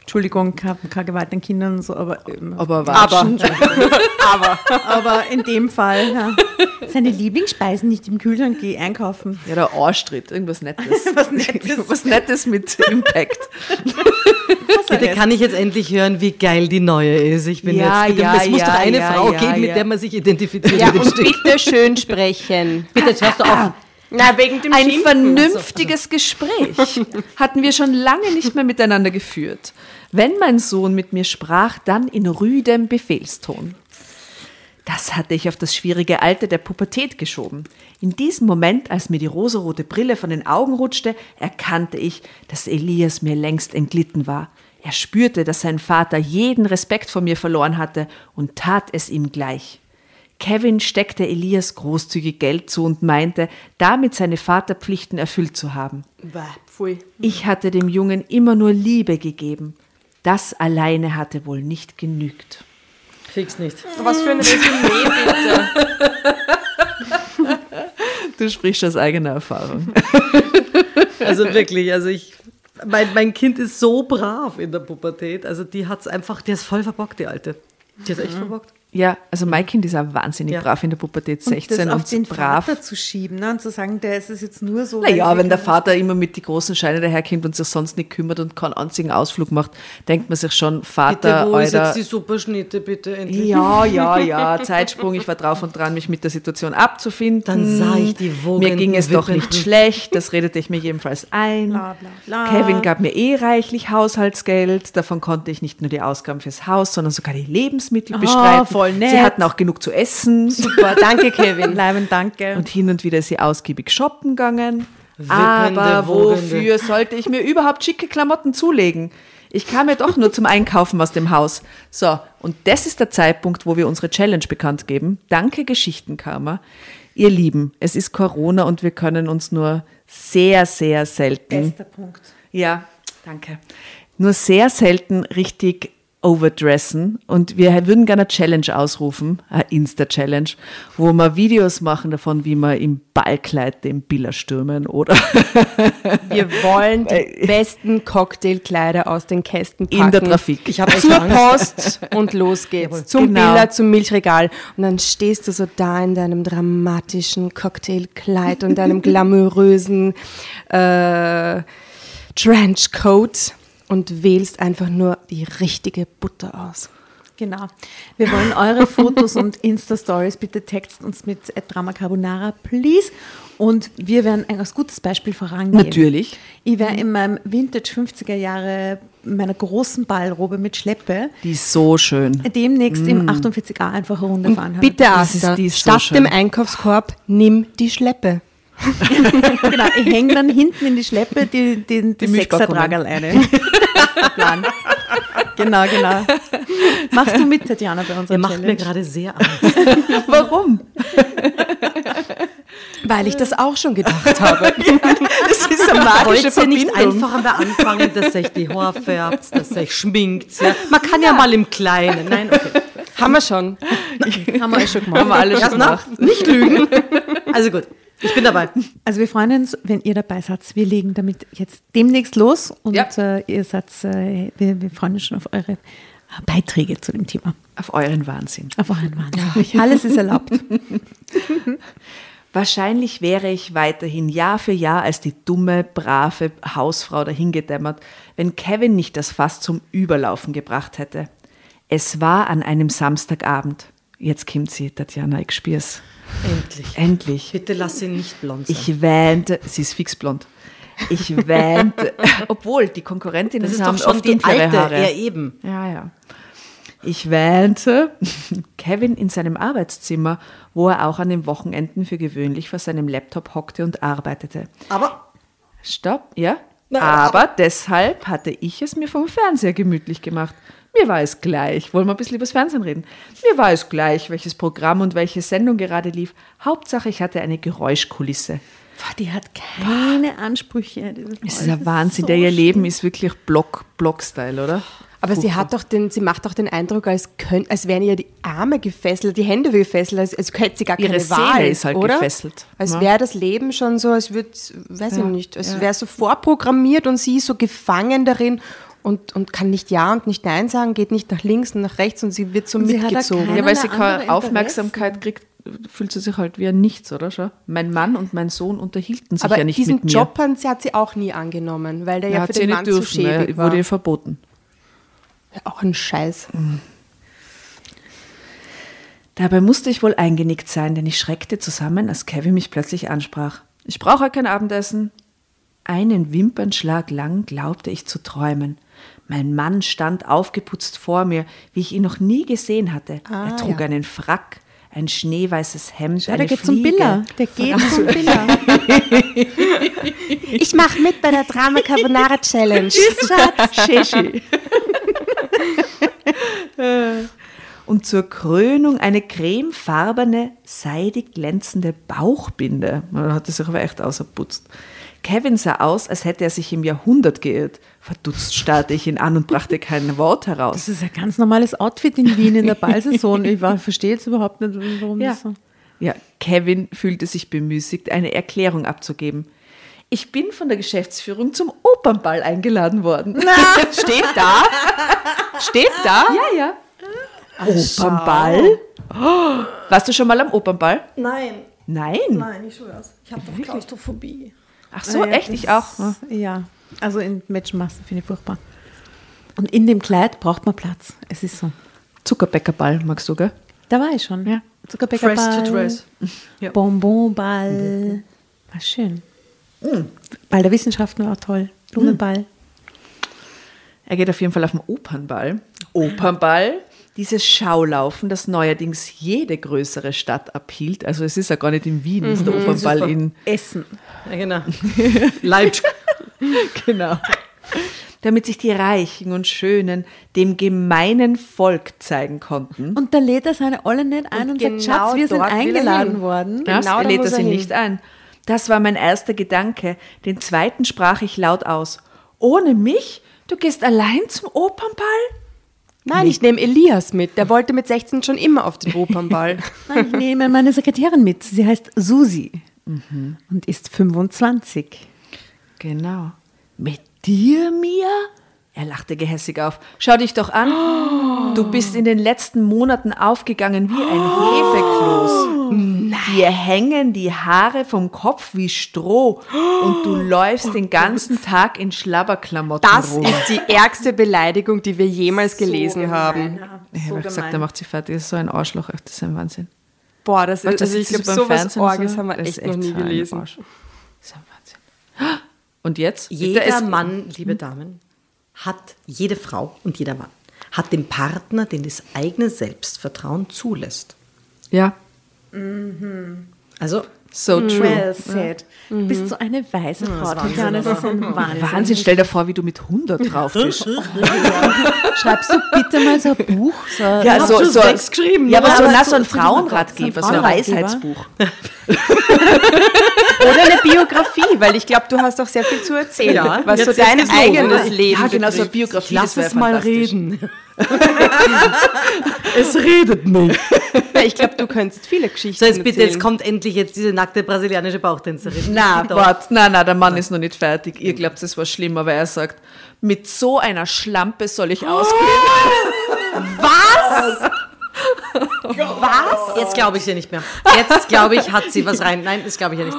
Entschuldigung, keine, keine Gewalt an Kindern und so, aber, ähm, Aber watschen. aber, aber in dem Fall, ja. Seine Lieblingsspeisen nicht im Kühlschrank, geh einkaufen. Ja, der Arschtritt, irgendwas Nettes. Was Nettes. Was Nettes mit Impact. Bitte kann ich jetzt endlich hören, wie geil die neue ist. Ich bin Ja, jetzt, bitte, ja, es muss ja, doch eine ja, Frau ja, geben, mit ja. der man sich identifiziert Ja, mit dem und Stück. bitte schön sprechen. Bitte, jetzt hörst du auf. Na, wegen dem Ein Schimpfen. vernünftiges Gespräch hatten wir schon lange nicht mehr miteinander geführt. Wenn mein Sohn mit mir sprach, dann in rüdem Befehlston. Das hatte ich auf das schwierige Alter der Pubertät geschoben. In diesem Moment, als mir die rosarote Brille von den Augen rutschte, erkannte ich, dass Elias mir längst entglitten war. Er spürte, dass sein Vater jeden Respekt vor mir verloren hatte und tat es ihm gleich. Kevin steckte Elias großzügig Geld zu und meinte, damit seine Vaterpflichten erfüllt zu haben. Ich hatte dem Jungen immer nur Liebe gegeben. Das alleine hatte wohl nicht genügt. Krieg's nicht. Was für ein Resümee, bitte. Du sprichst aus eigener Erfahrung. Also wirklich, also ich, mein, mein Kind ist so brav in der Pubertät. Also die hat's einfach, die ist voll verbockt, die Alte. Die ist echt verbockt. Ja, also mein Kind ist auch wahnsinnig Ja. brav in der Pubertät, Und 16 das auf und, den brav. Vater zu schieben ne? und zu sagen, der ist es jetzt nur so. Naja, wenn der Vater immer mit die großen Scheine daherkommt und sich sonst nicht kümmert und keinen einzigen Ausflug macht, denkt man sich schon, Vater, Bitte, wo ist jetzt die Superschnitte, bitte endlich? Ja, ja, ja, Zeitsprung. Ich war drauf und dran, mich mit der Situation abzufinden. Dann sah ich die Mir ging es doch nicht schlecht, das redete ich mir jedenfalls ein. Bla, bla, bla. Kevin gab mir eh reichlich Haushaltsgeld. Davon konnte ich nicht nur die Ausgaben fürs Haus, sondern sogar die Lebensmittel bestreiten. Voll nett. Sie hatten auch genug zu essen. Super, danke, Kevin. Bleiben, danke. Und hin und wieder ist sie ausgiebig shoppen gegangen. Wippende, Aber wogende. wofür sollte ich mir überhaupt schicke Klamotten zulegen? Ich kam ja doch nur zum Einkaufen aus dem Haus. So, und das ist der Zeitpunkt, wo wir unsere Challenge bekannt geben. Danke Geschichtenkarma. Ihr Lieben, es ist Corona und wir können uns nur sehr, sehr selten Bester Punkt. ja, danke. Nur sehr selten richtig overdressen und wir würden gerne eine Challenge ausrufen, eine Insta-Challenge, wo wir Videos machen davon, wie wir im Ballkleid den Biller stürmen oder Wir wollen die besten Cocktailkleider aus den Kästen packen. in der Trafik. Ich habe zur. Post und los geht's. Zum Genau. Biller, zum Milchregal. Und dann stehst du so da in deinem dramatischen Cocktailkleid und deinem glamourösen äh, Trenchcoat und wählst einfach nur die richtige Butter aus. Genau. Wir wollen eure Fotos und Insta-Stories. Bitte text uns mit Drama Carbonara, please. Und wir werden ein ganz gutes Beispiel vorangehen. Natürlich. Ich werde in meinem Vintage 50er Jahre meiner großen Ballrobe mit Schleppe Die ist so schön. demnächst im 48a einfach runterfahren. haben. Bitte, Asta, die ist so statt schön. dem Einkaufskorb, nimm die Schleppe. genau, ich hänge dann hinten in die Schleppe die, die, die, Milchpackungen. Sechser-Tragerl eine. Das ist der Plan. Genau, genau. Machst du mit, Tatjana, bei unserer Ihr macht mir gerade sehr Angst. Warum? Weil ich das auch schon gedacht habe. Das ist eine magische Wollt ihr nicht Verbindung. einfach einmal anfangen, dass euch die Haare färbt, dass euch schminkt? Ja? Man kann ja. mal im Kleinen. Nein, okay. Haben wir schon. Haben wir euch schon gemacht. Haben wir alle schon gemacht. nicht lügen. Also gut, ich bin dabei. Also wir freuen uns, wenn ihr dabei seid. Wir legen damit jetzt demnächst los und Ja. äh, ihr seid, äh, wir, wir freuen uns schon auf eure äh, Beiträge zu dem Thema. Auf euren Wahnsinn. Auf euren Wahnsinn. Alles ist erlaubt. Wahrscheinlich wäre ich weiterhin Jahr für Jahr als die dumme, brave Hausfrau dahingedämmert, wenn Kevin nicht das Fass zum Überlaufen gebracht hätte. Es war an einem Samstagabend. Jetzt kommt sie, Tatjana, ich spür's. Endlich. Endlich. Bitte lass sie nicht blond sein. Ich wähnte, sie ist fix blond. Ich wähnte, obwohl die Konkurrentinnen das ist haben doch schon oft die alte, Haare. er eben. Ja, ja. Ich wähnte Kevin in seinem Arbeitszimmer, wo er auch an den Wochenenden für gewöhnlich vor seinem Laptop hockte und arbeitete. Aber Stopp, ja? Aber deshalb hatte ich es mir vom Fernseher gemütlich gemacht. Mir war es gleich, wollen wir ein bisschen über das Fernsehen reden? Mir war es gleich, welches Programm und welche Sendung gerade lief. Hauptsache, ich hatte eine Geräuschkulisse. Die hat keine Ansprüche. Es ist ein Das Wahnsinn, so der ihr. Leben ist wirklich Block, Block-Style, oder? Aber sie hat doch den, sie macht doch den Eindruck, als, könnt, als wären ihr die Arme gefesselt, die Hände gefesselt, als, als hätte sie gar Ihre keine Seele Wahl, ist halt oder? gefesselt, Als ja. wäre das Leben schon so, als würde, weiß ich nicht, als wäre so vorprogrammiert und sie ist so gefangen darin und, und kann nicht Ja und nicht Nein sagen, geht nicht nach links und nach rechts und sie wird so da mitgezogen. Ja, weil sie keine. Aufmerksamkeit kriegt, fühlt sie sich halt wie ein Nichts, oder? Schau. Mein Mann und mein Sohn unterhielten sich Aber ja nicht diesen mit mir. Job hat sie, hat sie auch nie angenommen, weil der ja, ja, für hat sie den Mann nicht zu dürfen, ne? schäbig war. wurde ihr verboten. auch ein Scheiß. Dabei musste ich wohl eingenickt sein, denn ich schreckte zusammen, als Kevin mich plötzlich ansprach. Ich brauche kein Abendessen. Einen Wimpernschlag lang glaubte ich zu träumen. Mein Mann stand aufgeputzt vor mir, wie ich ihn noch nie gesehen hatte. er trug einen Frack, ein schneeweißes Hemd, Ja, eine der geht zum Fliege. Biller. Der geht zum Biller. Ich mache mit bei der Drama Carbonara Challenge. Shishi. Und zur Krönung eine cremefarbene, seidig glänzende Bauchbinde. Man hat sich aber echt auserputzt. Kevin sah aus, als hätte er sich im Jahrhundert geirrt. Verdutzt starrte ich ihn an und brachte kein Wort heraus. Das ist ein ganz normales Outfit in Wien in der Ballsaison. Ich war- verstehe jetzt überhaupt nicht, warum Ja. das so. ja, Kevin fühlte sich bemüßigt, eine Erklärung abzugeben. Ich bin von der Geschäftsführung zum Opernball eingeladen worden. Steht da? Steht da? Ja, ja. Opernball? Oh, warst du schon mal am Opernball? nein, Nein. nein, ich schwör's. Ich habe doch Klaustrophobie. Ach so, Naja, echt? Ich auch. das- Ja, also in Menschenmassen finde ich furchtbar. Und in dem Kleid braucht man Platz. Es ist so. Zuckerbäckerball magst du, gell? Da war ich schon. Ja. Zuckerbäckerball. Fresh to dress. Ja. Bonbonball. War schön. Ball der Wissenschaften war auch toll. Blumenball. Er geht auf jeden Fall auf den Opernball. Opernball, dieses Schaulaufen, das neuerdings jede größere Stadt abhielt. Also es ist ja gar nicht in Wien, es ist der Opernball in Essen. Ja, genau. Leipzig. Genau. Damit sich die Reichen und Schönen dem gemeinen Volk zeigen konnten. Und da lädt er seine Olle nicht ein und, genau sagt, Schatz, wir sind eingeladen worden. Genau, er da lädt er sie nicht ein. Das war mein erster Gedanke. Den zweiten sprach ich laut aus. Ohne mich? Du gehst allein zum Opernball? Nein, ich nehme Elias mit. Der wollte mit 16 schon immer auf den Opernball. Nein, ich nehme meine Sekretärin mit. Sie heißt Susi Mhm. und ist 25. Genau. Mit dir, Mia? Er lachte gehässig auf. Schau dich doch an. Du bist in den letzten Monaten aufgegangen wie ein Hefekloß. Dir hängen die Haare vom Kopf wie Stroh und du läufst den ganzen Tag in Schlabberklamotten Das rum. ist die ärgste Beleidigung, die wir jemals gelesen haben. ich habe gesagt, er macht sie fertig. Das ist so ein Arschloch. echt, Das ist ein Wahnsinn. Boah, das ist, Das also ich glaube, beim sowas Orges so. haben wir Das ist echt noch nie so ein gelesen. Das ist ein Wahnsinn. Und jetzt? Jeder ist- Mann, liebe Damen, hat, jede Frau und jeder Mann, hat den Partner, den das eigene Selbstvertrauen zulässt. Ja, Also, so true. Well said. Du bist so eine weise Frau, Tatjana. Das ist ein Wahnsinn. Wahnsinn, stell dir vor, wie du mit 100 drauf bist. Schreibst du bitte mal so ein Buch? So Ja, so, so, sechs geschrieben, Ja, aber so, Aber na, so- ein Frauenratgeber, so ein. Weisheitsbuch. Oder eine Biografie, weil ich glaube, du hast auch sehr viel zu erzählen, Ja, was so dein es los, eigenes oder? Leben Ja, genau, so eine betrifft. Biografie. lass es mal reden. es redet nicht. Ja, ich glaube, du könntest viele Geschichten So, jetzt bitte, erzählen. jetzt kommt endlich jetzt diese nackte brasilianische Bauchtänzerin. Na, Bitte. warte, nein, nein, der Mann ist noch nicht fertig. Ihr glaubt, das war schlimm, aber er sagt, mit so einer Schlampe soll ich ausgehen. Jetzt glaube ich sie nicht mehr. Jetzt glaube ich, hat sie was rein. Nein, das glaube ich ja nicht.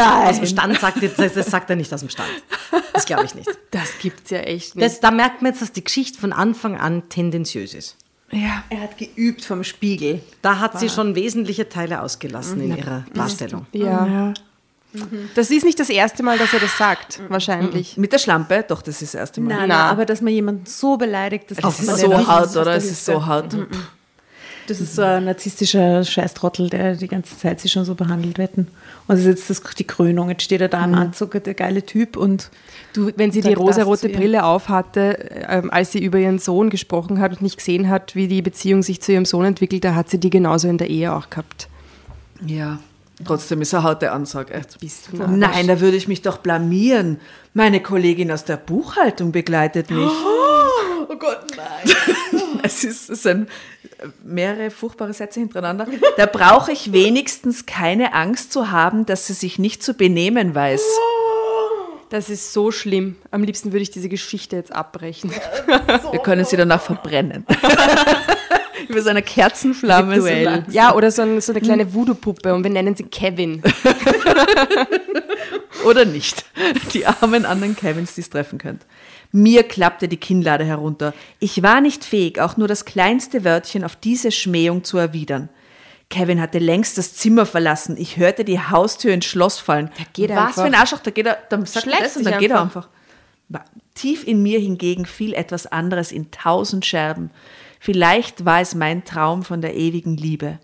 Aus dem Stand sagt er, das, das sagt er nicht aus dem Stand. Das glaube ich nicht. das gibt's ja echt nicht. Das, da merkt man jetzt, dass die Geschichte von Anfang an tendenziös ist. Ja. Er hat geübt vom Spiegel. Da hat sie schon wesentliche Teile ausgelassen in ihrer Darstellung. ja. ja. Das ist nicht das erste Mal, dass er das sagt, wahrscheinlich. Mit der Schlampe? Doch, das ist das erste Mal. Nein, nein, aber dass man jemanden so beleidigt, das, Das ist so hart, oder? der Es ist so hart. Das ist so ein narzisstischer Scheißtrottel, der die ganze Zeit sich schon so behandelt wird. Und das ist jetzt das, die Krönung. Jetzt steht er da im Anzug, der geile Typ und Du, wenn sie die rosarote. Brille aufhatte, ähm, als sie über ihren Sohn gesprochen hat und nicht gesehen hat, wie die Beziehung sich zu ihrem Sohn entwickelt, da hat sie die genauso in der Ehe auch gehabt. Ja, trotzdem ist eine harte Ansage. Echt. Bist du Nein, da würde ich mich doch blamieren. Meine Kollegin aus der Buchhaltung begleitet mich. Oh, Gott, nein. es ist, es sind mehrere furchtbare Sätze hintereinander. Da brauche ich wenigstens keine Angst zu haben, dass sie sich nicht zu benehmen weiß. Das ist so schlimm. Am liebsten würde ich diese Geschichte jetzt abbrechen. Wir können sie danach verbrennen. Über so eine Kerzenflamme. so. Ja, oder so, ein, so eine kleine Voodoo-Puppe und wir nennen sie Kevin. Oder nicht. Die armen anderen Kevins, die es treffen könnt. Mir klappte die Kinnlade herunter. Ich war nicht fähig, auch nur das kleinste Wörtchen auf diese Schmähung zu erwidern. Kevin hatte längst das Zimmer verlassen. Ich hörte die Haustür ins Schloss fallen. geht er Was einfach. für ein Arschloch, da geht er, dann sagt er das und dann geht er einfach. Tief in mir hingegen fiel etwas anderes in tausend Scherben. Vielleicht war es mein Traum von der ewigen Liebe.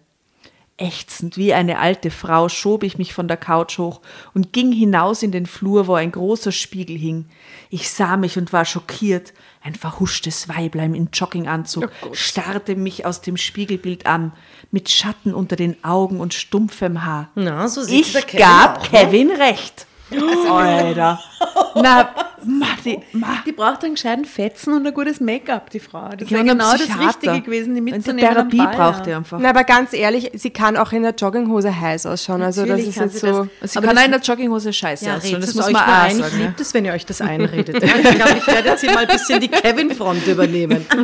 Ächzend wie eine alte Frau schob ich mich von der Couch hoch und ging hinaus in den Flur, wo ein großer Spiegel hing. Ich sah mich und war schockiert. Ein verhuschtes Weiblein in Jogginganzug starrte mich aus dem Spiegelbild an, mit Schatten unter den Augen und stumpfem Haar. Na, so sieht Ich Kevin gab auch, ne? Kevin recht. Alter. Na, Matti, ma. die braucht einen gescheiten Fetzen und ein gutes Make-up, die Frau. Das Die wäre genau das. Richtige gewesen, die die mitzunehmen. am Therapie Ball, braucht ja. ihr einfach. Na, aber ganz ehrlich, sie kann auch in der Jogginghose heiß ausschauen. Also das ist jetzt sie so. das. Sie Aber kann das- auch in der Jogginghose scheiße Ja, aussehen. redet Das muss euch man auch ein. Ich sagen. liebe es, wenn ihr euch das einredet. Ich glaube, ich werde jetzt hier mal ein bisschen die Kevin-Front übernehmen.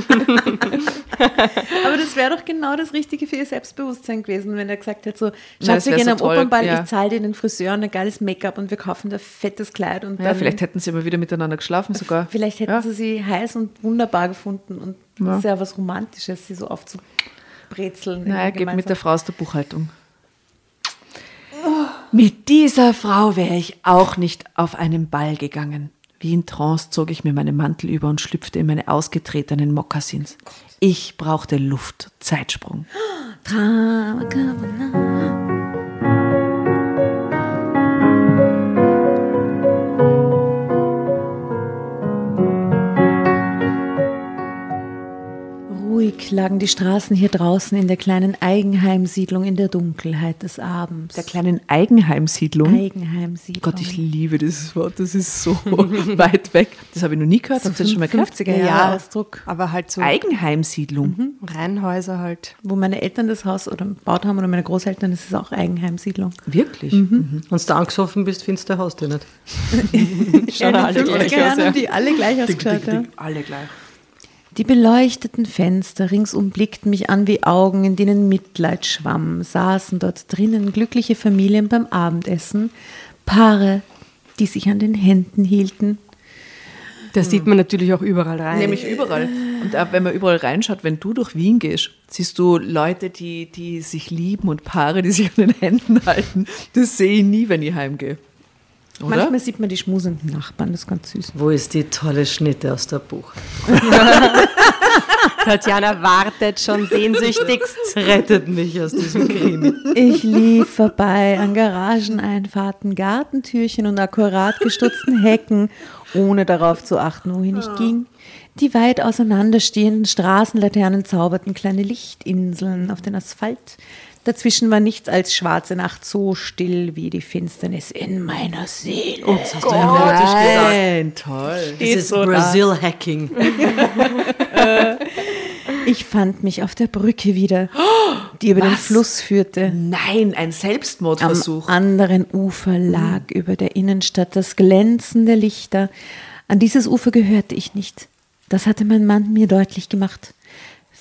Aber das wäre doch genau das Richtige für ihr Selbstbewusstsein gewesen, wenn er gesagt hätte, so, das Schatz, wir gehen so am toll, Opernball, ja. ich zahle dir den Friseur und ein geiles Make-up und wir kaufen dir ein fettes Kleid. Und Ja, dann, vielleicht hätten sie mal wieder miteinander geschlafen sogar. vielleicht hätten ja. sie sie heiß und wunderbar gefunden und Ja. ist ja was Romantisches, sie so aufzubrezeln. Na, irgendwie geht mit der. Frau aus der Buchhaltung. Mit dieser Frau wäre ich auch nicht auf einen Ball gegangen. Wie in Trance zog ich mir meinen Mantel über und schlüpfte in meine ausgetretenen Mokassins. Ich brauchte Luft, Zeitsprung. Drama Ruhig lagen die Straßen hier draußen in der kleinen Eigenheimsiedlung in der Dunkelheit des Abends. Der kleinen Eigenheimsiedlung. Eigenheimsiedlung. Gott, ich liebe dieses Wort, das ist so weit weg. Das habe ich noch nie gehört. Habt ihr das schon mal gehört? 50er Ja. Jahre Ausdruck, Aber halt so Eigenheimsiedlung. Reihenhäuser halt. wo meine Eltern das Haus oder gebaut haben oder meine Großeltern, das ist auch Eigenheimsiedlung. Wirklich? Wenn du da angesoffen bist, findest du dein Haus dir nicht. Schauen alle gleich 50er Jahren aus, die alle gleich ausgeschaut. Ja. Alle gleich. Die beleuchteten Fenster ringsum blickten mich an wie Augen, in denen Mitleid schwamm, saßen dort drinnen glückliche Familien beim Abendessen, Paare, die sich an den Händen hielten. Da sieht man natürlich auch überall rein. Nämlich überall. Und auch wenn man überall reinschaut, wenn du durch Wien gehst, siehst du Leute, die, die sich lieben und Paare, die sich an den Händen halten. Das sehe ich nie, wenn ich heimgehe. Oder? Manchmal sieht man die schmusenden Nachbarn, das ist ganz süß. Wo ist die tolle Schnitte aus der Buch? Tatjana wartet schon sehnsüchtigst. Rettet mich aus diesem Krimi. Ich lief vorbei an Garageneinfahrten, Gartentürchen und akkurat gestutzten Hecken, ohne darauf zu achten, wohin ich ging. Die weit auseinanderstehenden Straßenlaternen zauberten kleine Lichtinseln auf den Asphalt. Dazwischen war nichts als schwarze Nacht so still wie die Finsternis in meiner Seele. Das hast du erotisch gesagt. Nein, toll. Das ist Brazil-Hacking. Ich fand mich auf der Brücke wieder, die über den Was? Fluss führte. Nein, ein Am Selbstmordversuch. anderen Ufer lag über der Innenstadt das Glänzen der Lichter. An dieses Ufer gehörte ich nicht. Das hatte mein Mann mir deutlich gemacht.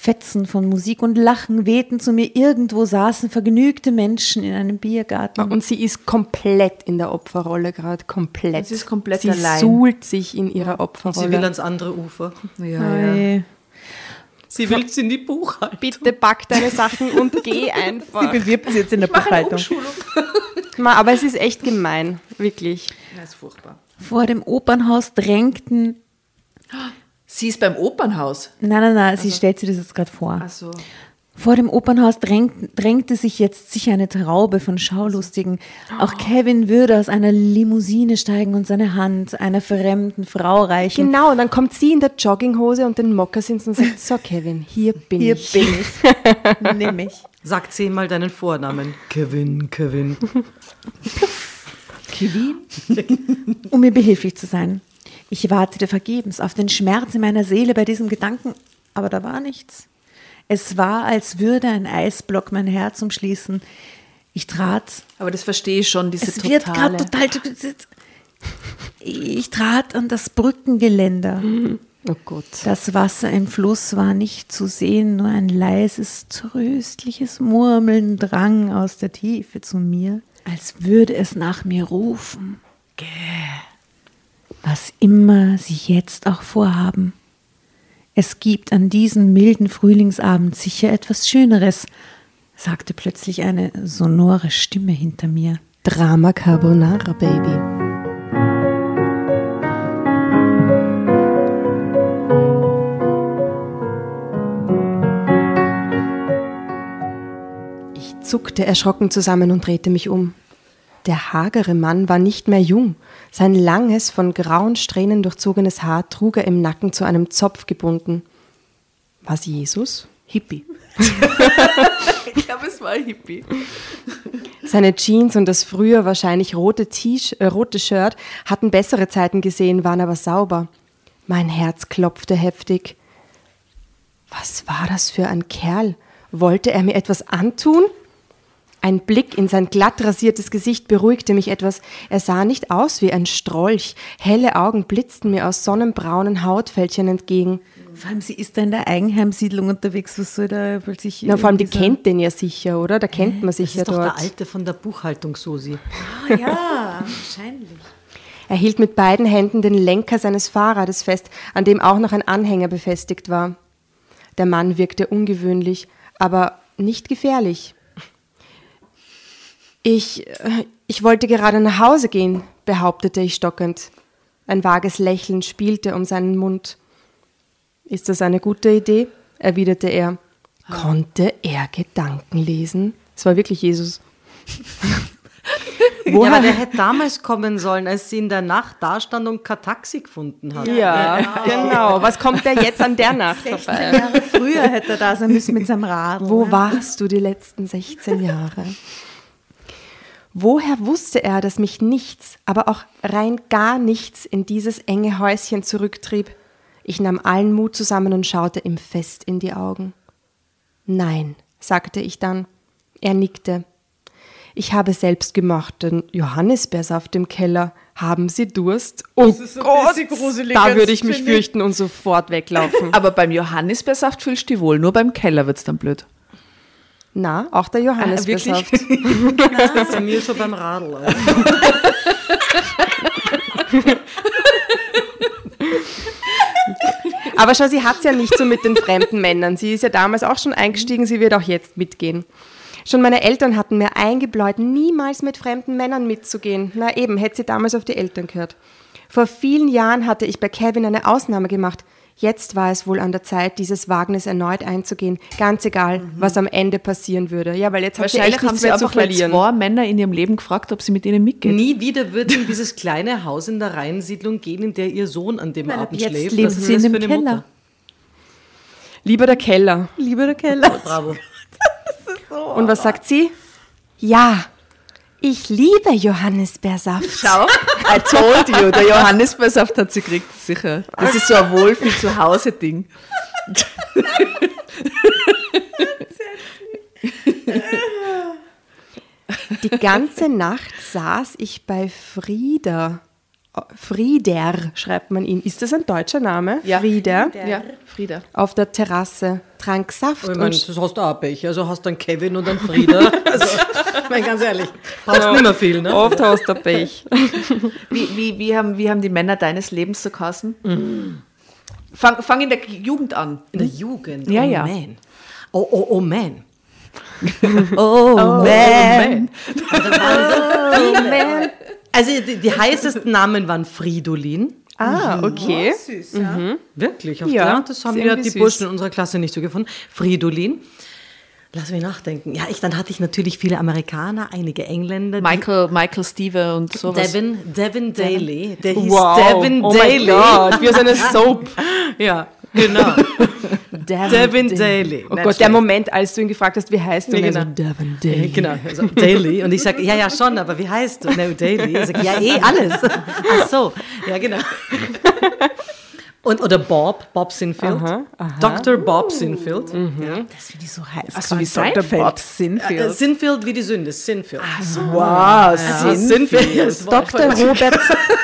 Fetzen von Musik und Lachen wehten zu mir. Irgendwo saßen vergnügte Menschen in einem Biergarten. Und sie ist komplett in der Opferrolle gerade, komplett. Sie ist komplett sie allein. suhlt sich in ihrer Sie will Opferrolle. ans andere Ufer. ja, ja. Ei. Sie will in die Buchhaltung. Bitte pack deine Sachen und geh einfach. Sie bewirbt sie jetzt in der Buchhaltung. aber es ist echt gemein, wirklich. Das ist furchtbar. Vor dem Opernhaus drängten. Sie ist beim Opernhaus. Nein, nein, nein, sie stellt sich das jetzt gerade vor. Ach so. Vor dem Opernhaus drängten, drängte sich jetzt sicher eine Traube von Schaulustigen. Auch Kevin würde aus einer Limousine steigen und seine Hand einer fremden Frau reichen. Genau, und dann kommt sie in der Jogginghose und den Mokassins und sagt, so Kevin, hier bin Hier ich. bin ich. Nimm mich. Sag zehnmal deinen Vornamen. Kevin, Kevin. um mir behilflich zu sein. Ich wartete vergebens auf den Schmerz in meiner Seele bei diesem Gedanken, aber da war nichts. Es war, als würde ein Eisblock mein Herz umschließen. Ich trat. Aber das verstehe ich schon, diese Es wird totale. gerade total. Ich trat an das Brückengeländer. Oh Gott. Das Wasser im Fluss war nicht zu sehen, nur ein leises, tröstliches Murmeln drang aus der Tiefe zu mir, als würde es nach mir rufen. Gäh. Was immer sie jetzt auch vorhaben. Es gibt an diesem milden Frühlingsabend sicher etwas Schöneres, sagte plötzlich eine sonore Stimme hinter mir. Drama Carbonara, Baby. Ich zuckte erschrocken zusammen und drehte mich um. Der hagere Mann war nicht mehr jung. Sein langes, von grauen Strähnen durchzogenes Haar trug er im Nacken zu einem Zopf gebunden. Was Jesus? Hippie. ich glaube, es war Hippie. Seine Jeans und das früher wahrscheinlich rote, äh, rote Shirt hatten bessere Zeiten gesehen, waren aber sauber. Mein Herz klopfte heftig. Was war das für ein Kerl? Wollte er mir etwas antun? Ein Blick in sein glatt rasiertes Gesicht beruhigte mich etwas. Er sah nicht aus wie ein Strolch. Helle Augen blitzten mir aus sonnenbraunen Hautfältchen entgegen. Vor allem, sie ist da in der Eigenheimsiedlung unterwegs. Was soll da plötzlich. Na, vor allem, die dieser- kennt den ja sicher, oder? Da kennt man sich Das ja ist doch dort. der Alte von der Buchhaltung, Susi. Ah, ja, wahrscheinlich. Er hielt mit beiden Händen den Lenker seines Fahrrades fest, an dem auch noch ein Anhänger befestigt war. Der Mann wirkte ungewöhnlich, aber nicht gefährlich. Ich, äh, ich wollte gerade nach Hause gehen, behauptete ich stockend. Ein vages Lächeln spielte um seinen Mund. Ist das eine gute Idee? erwiderte er. Konnte er Gedanken lesen? Es war wirklich Jesus. Ja, aber der hätte damals kommen sollen, als sie in der Nacht da stand und kein Taxi gefunden hat. Ja, genau. Was kommt der jetzt an der Nacht vorbei? Jahre früher hätte er da sein müssen mit seinem Rad. Wo warst du die letzten 16 Jahre? Woher wusste er, dass mich nichts, aber auch rein gar nichts in dieses enge Häuschen zurücktrieb? Ich nahm allen Mut zusammen und schaute ihm fest in die Augen. Nein, sagte ich dann. Er nickte. Ich habe selbst gemachten Johannisbeersaft im Keller. Haben Sie Durst? Oh Gott, da würde ich mich fürchten und sofort weglaufen. Aber beim Johannisbeersaft fühlst du dich wohl, nur beim Keller wird es dann blöd. Na, auch der Johannisbeersaft. Das ist bei mir schon beim Radl. Aber schau, sie hat es ja nicht so mit den fremden Männern. Sie ist ja damals auch schon eingestiegen, sie wird auch jetzt mitgehen. Schon meine Eltern hatten mir eingebläut, niemals mit fremden Männern mitzugehen. Na eben, hätte sie damals auf die Eltern gehört. Vor vielen Jahren hatte ich bei Kevin eine Ausnahme gemacht. Jetzt war es wohl an der Zeit, dieses Wagnis erneut einzugehen. Ganz egal, was am Ende passieren würde. Ja, weil jetzt hat sie Wahrscheinlich echt haben nichts sie mehr zu einfach mal zwei Männer in ihrem Leben gefragt, ob sie mit ihnen mitgehen. Nie wieder wird in dieses kleine Haus in der Reihensiedlung gehen, in der ihr Sohn an dem Abend jetzt schläft. ist sie das in für dem eine Keller. Mutter? Lieber der Keller. Lieber der Keller. Bravo. Und was sagt sie? Ja, ich liebe Johannisbeersaft. Schau, I told you, der Johannisbeersaft hat sie gekriegt, sicher. Das ist so ein Wohlfühl-zu-Hause-Ding. Die ganze Nacht saß ich bei Frieda. Oh, Frieder schreibt man ihn. Ist das ein deutscher Name? Frieder. Ja, Frieda. Auf der Terrasse, trank Saft Ich meine, und das hast du auch Pech. Also hast du einen Kevin und einen Frieda. Also, ich meine, ganz ehrlich, brauchst nicht mehr viel, ne? oft hast du Pech. Wie, wie, wie, haben, wie haben die Männer deines Lebens so geheißen? Fang, fang in der Jugend an. In der Jugend. Ja, oh ja. man. Oh, oh, oh man. Oh, man. Oh, man. Also die, die heißesten Namen waren Fridolin. Ah, okay. Süß, ja. Wirklich? Auf Ja, ja, das haben ja die süß. Burschen in unserer Klasse nicht so gefunden. Fridolin. Lass mich nachdenken. Ja, ich, dann hatte ich natürlich viele Amerikaner, einige Engländer. die- Michael, Michael Steve und sowas. Devin, Devin Daly. Der hieß Wow. Devin oh Daly. mein Gott, wie aus einer Soap. Ja, genau. Devin Daly. Oh Nicht Gott, der. Moment, als du ihn gefragt hast, wie heißt du? Ja, er genau. so, Devin Daly. Genau, also Daily. Und ich sage, ja, ja, schon, aber wie heißt du? No, Daily. Ich sage, ja, eh, alles. Ach so, ja, genau. Und, oder Bob, Bob Sinfield. Dr. Bob Sinfield. Das finde ich so heiß. Ach so, wie Dr. Bob Sinfield. Äh, Sinfield wie die Sünde, Sinfield. Wow, Sinfield. Dr. Robert,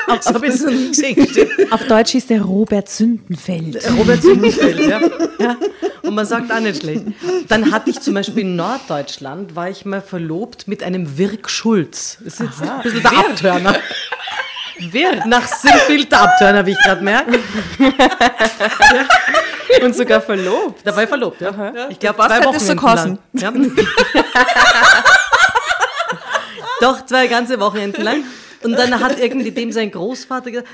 Als ob ich das noch nie gesehen stimmt. auf Deutsch ist der Robert Sündenfeld. Robert Sinfield, ja. ja. Und man sagt auch nicht schlecht. Dann hatte ich zum Beispiel in Norddeutschland, war ich mal verlobt mit einem Wirk Schulz. Das ist jetzt ein bisschen der Abtörner. Wirk. Nach Sinfield der Abtörner, wie ich gerade merke. Und sogar verlobt. Da war ich verlobt, ja. Ich glaube, zwei Wochen so lang. Ja. Doch, zwei ganze Wochenenden lang. Und dann hat irgendwie dem sein Großvater gesagt,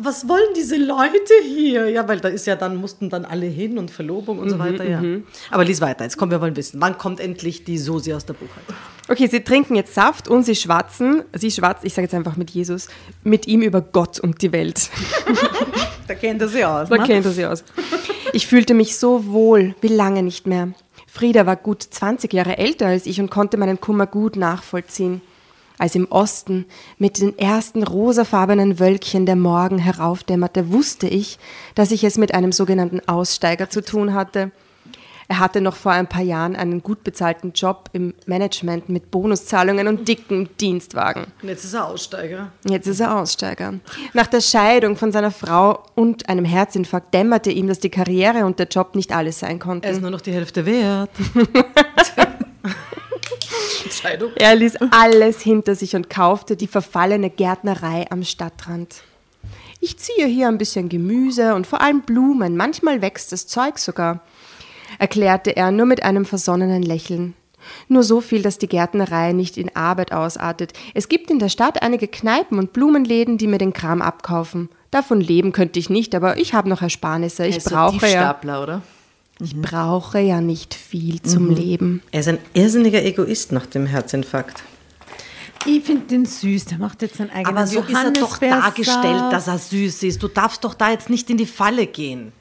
was wollen diese Leute hier? Ja, weil da ist ja dann, mussten dann alle hin und Verlobung und so weiter, ja. Aber lies weiter, jetzt kommen wir wollen wissen, wann kommt endlich die Soße aus der Buchhaltung? Okay, sie trinken jetzt Saft und sie schwatzen, sie schwatzt, ich sage jetzt einfach mit Jesus, mit ihm über Gott und die Welt. Da kennt er sich aus. Da ne? kennt er sie aus. Ich fühlte mich so wohl, wie lange nicht mehr. Frieda war gut 20 Jahre älter als ich und konnte meinen Kummer gut nachvollziehen. Als im Osten mit den ersten rosafarbenen Wölkchen der Morgen heraufdämmerte, wusste ich, dass ich es mit einem sogenannten Aussteiger zu tun hatte. Er hatte noch vor ein paar Jahren einen gut bezahlten Job im Management mit Bonuszahlungen und dicken Dienstwagen. Und jetzt ist er Aussteiger. Jetzt ist er Aussteiger. Nach der Scheidung von seiner Frau und einem Herzinfarkt dämmerte ihm, dass die Karriere und der Job nicht alles sein Er ist konnten. nur noch die Hälfte wert. Entscheidung. Er ließ alles hinter sich und kaufte die verfallene Gärtnerei am Stadtrand. Ich ziehe hier ein bisschen Gemüse und vor allem Blumen. Manchmal wächst das Zeug sogar, erklärte er nur mit einem versonnenen Lächeln. Nur so viel, dass die Gärtnerei nicht in Arbeit ausartet. Es gibt in der Stadt einige Kneipen und Blumenläden, die mir den Kram abkaufen. Davon leben könnte ich nicht, aber ich habe noch Ersparnisse. Ich Also brauche ja, oder? Ich brauche ja nicht viel zum Leben. Er ist ein irrsinniger Egoist nach dem Herzinfarkt. Ich finde den süß, der macht jetzt seinen eigenen Aber so ist er doch dargestellt, dass er süß ist. Du darfst doch da jetzt nicht in die Falle gehen.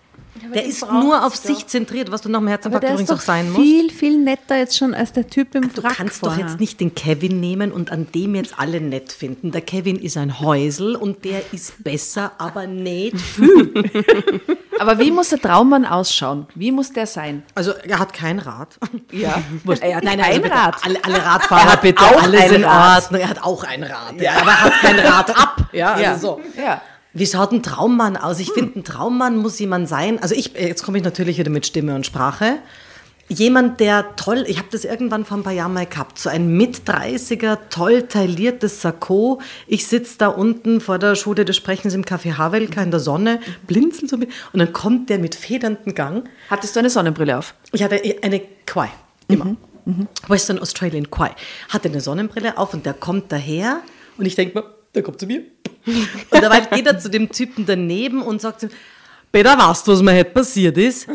Der ist nur auf sich zentriert, was du nach dem Aber Herzinfarkt ist übrigens doch auch sein musst. viel, viel netter jetzt schon als der Typ im Du Wrack kannst doch vorher. jetzt nicht den Kevin nehmen und an dem jetzt alle nett finden. Der Kevin ist ein Häusel und der ist besser, aber nicht viel. Aber wie muss der Traummann ausschauen? Wie muss der sein? Also er hat kein Rad. Ja, Er hat Nein, also ein bitte, Rad. Alle, alle Radfahrer bitte, auch alles ein in Rad. Ordnung. Er hat auch ein Rad. Ja. Aber er hat kein Rad ab. Ja, also Ja. so. Ja. Wie schaut ein Traummann aus? Ich finde, ein Traummann muss jemand sein. Also ich, jetzt komme ich natürlich wieder mit Stimme und Sprache. Jemand, der toll, ich habe das irgendwann vor ein paar Jahren mal gehabt, so ein Mit-30er, toll tailliertes Sakko. Ich sitze da unten vor der Schule des Sprechens im Café Havelka in der Sonne, blinzel so mit, und dann kommt der mit federnden Gang. Hattest du eine Sonnenbrille auf? Ich hatte eine Quai, immer. Western Australian Quai. Hatte eine Sonnenbrille auf und der kommt daher und ich denke mir, der kommt zu mir. Und dabei geht er zu dem Typen daneben und sagt ihm, Peter, weißt du, was mir heute passiert ist?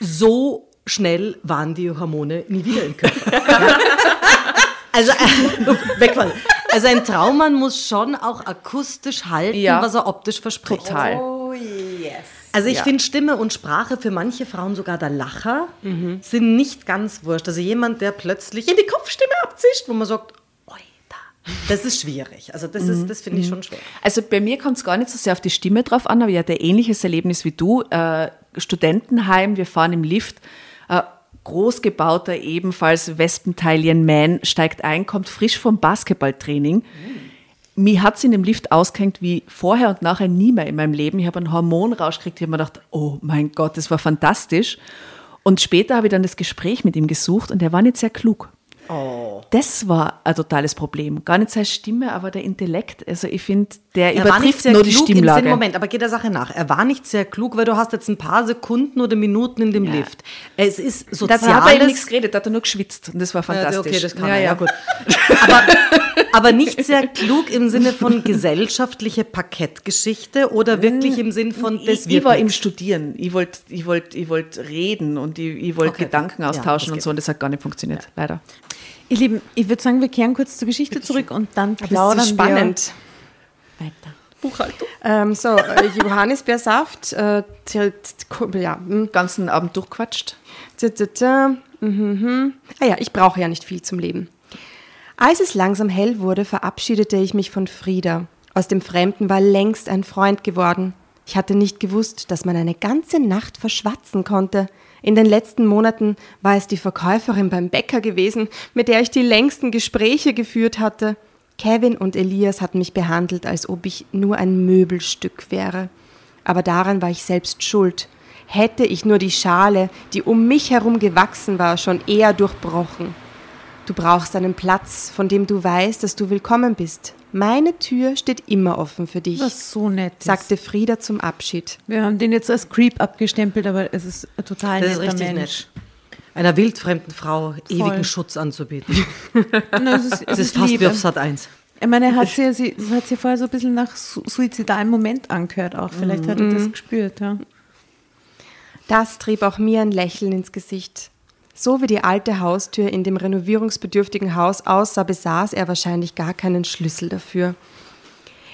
So schnell waren die Hormone nie wieder im Körper. Also, äh, weg war Also ein Traummann muss schon auch akustisch halten, Ja. was er optisch verspricht. Total. Also ich Ja. finde Stimme und Sprache für manche Frauen sogar der Lacher sind nicht ganz wurscht. Also jemand, der plötzlich in die Kopfstimme abzischt, wo man sagt. Das ist schwierig. Also das ist, das finde ich schon schwer. Also bei mir kommt es gar nicht so sehr auf die Stimme drauf an, aber ich hatte ein ähnliches Erlebnis wie du. Äh, Studentenheim, wir fahren im Lift. Äh, großgebauter, ebenfalls Wespenteilchen-Man steigt ein, kommt frisch vom Basketballtraining. Mir hat es in dem Lift ausgehängt wie vorher und nachher nie mehr in meinem Leben. Ich habe einen Hormonrausch gekriegt. Ich habe mir gedacht, oh mein Gott, das war fantastisch. Und später habe ich dann das Gespräch mit ihm gesucht und er war nicht sehr klug. Oh. Das war ein totales Problem. Gar nicht seine Stimme, aber der Intellekt. Also ich finde, der er übertrifft nur die Stimmlage. Moment, aber geht der Sache nach. Er war nicht sehr klug, weil du hast jetzt ein paar Sekunden oder Minuten in dem ja. Lift. Es ist soziales... Da hat er nichts geredet, da hat er nur geschwitzt und das war fantastisch. Ja, okay, das kann ja, er, ja, gut. aber, aber nicht sehr klug im Sinne von gesellschaftliche Parkettgeschichte oder wirklich im Sinn von Ich, ich war im Studieren. Ich wollte ich wollt, ich wollt reden und ich, ich wollte okay. Gedanken austauschen und so und das hat gar nicht funktioniert, leider. Ihr Lieben, ich würde sagen, wir kehren kurz zur Geschichte zurück und dann plaudern das ist spannend. wir weiter. Buchhaltung. Ähm, so, äh, Johannisbeersaft, äh, ja. Hm. Ganzen Abend durchquatscht. Mhm. Ah ja, ich brauche ja nicht viel zum Leben. Als es langsam hell wurde, verabschiedete ich mich von Frieda. Aus dem Fremden war längst ein Freund geworden. Ich hatte nicht gewusst, dass man eine ganze Nacht verschwatzen konnte. In den letzten Monaten war es die Verkäuferin beim Bäcker gewesen, mit der ich die längsten Gespräche geführt hatte. Kevin und Elias hatten mich behandelt, als ob ich nur ein Möbelstück wäre. Aber daran war ich selbst schuld. Hätte ich nur die Schale, die um mich herum gewachsen war, schon eher durchbrochen. Du brauchst einen Platz, von dem du weißt, dass du willkommen bist. Meine Tür steht immer offen für dich. Was so nett ist. sagte Frieda zum Abschied. Wir haben den jetzt als Creep abgestempelt, aber es ist ein total das netter ist Mensch. Nett. Einer wildfremden Frau Voll. ewigen Schutz anzubieten. Na, es ist, es ist fast wie auf Sat 1. Ich meine, er hat sie, sie, hat sie vorher so ein bisschen nach suizidalen Moment angehört auch. Vielleicht mhm. hat er das mhm. gespürt, ja. Das trieb auch mir ein Lächeln ins Gesicht. So wie die alte Haustür in dem renovierungsbedürftigen Haus aussah, besaß er wahrscheinlich gar keinen Schlüssel dafür.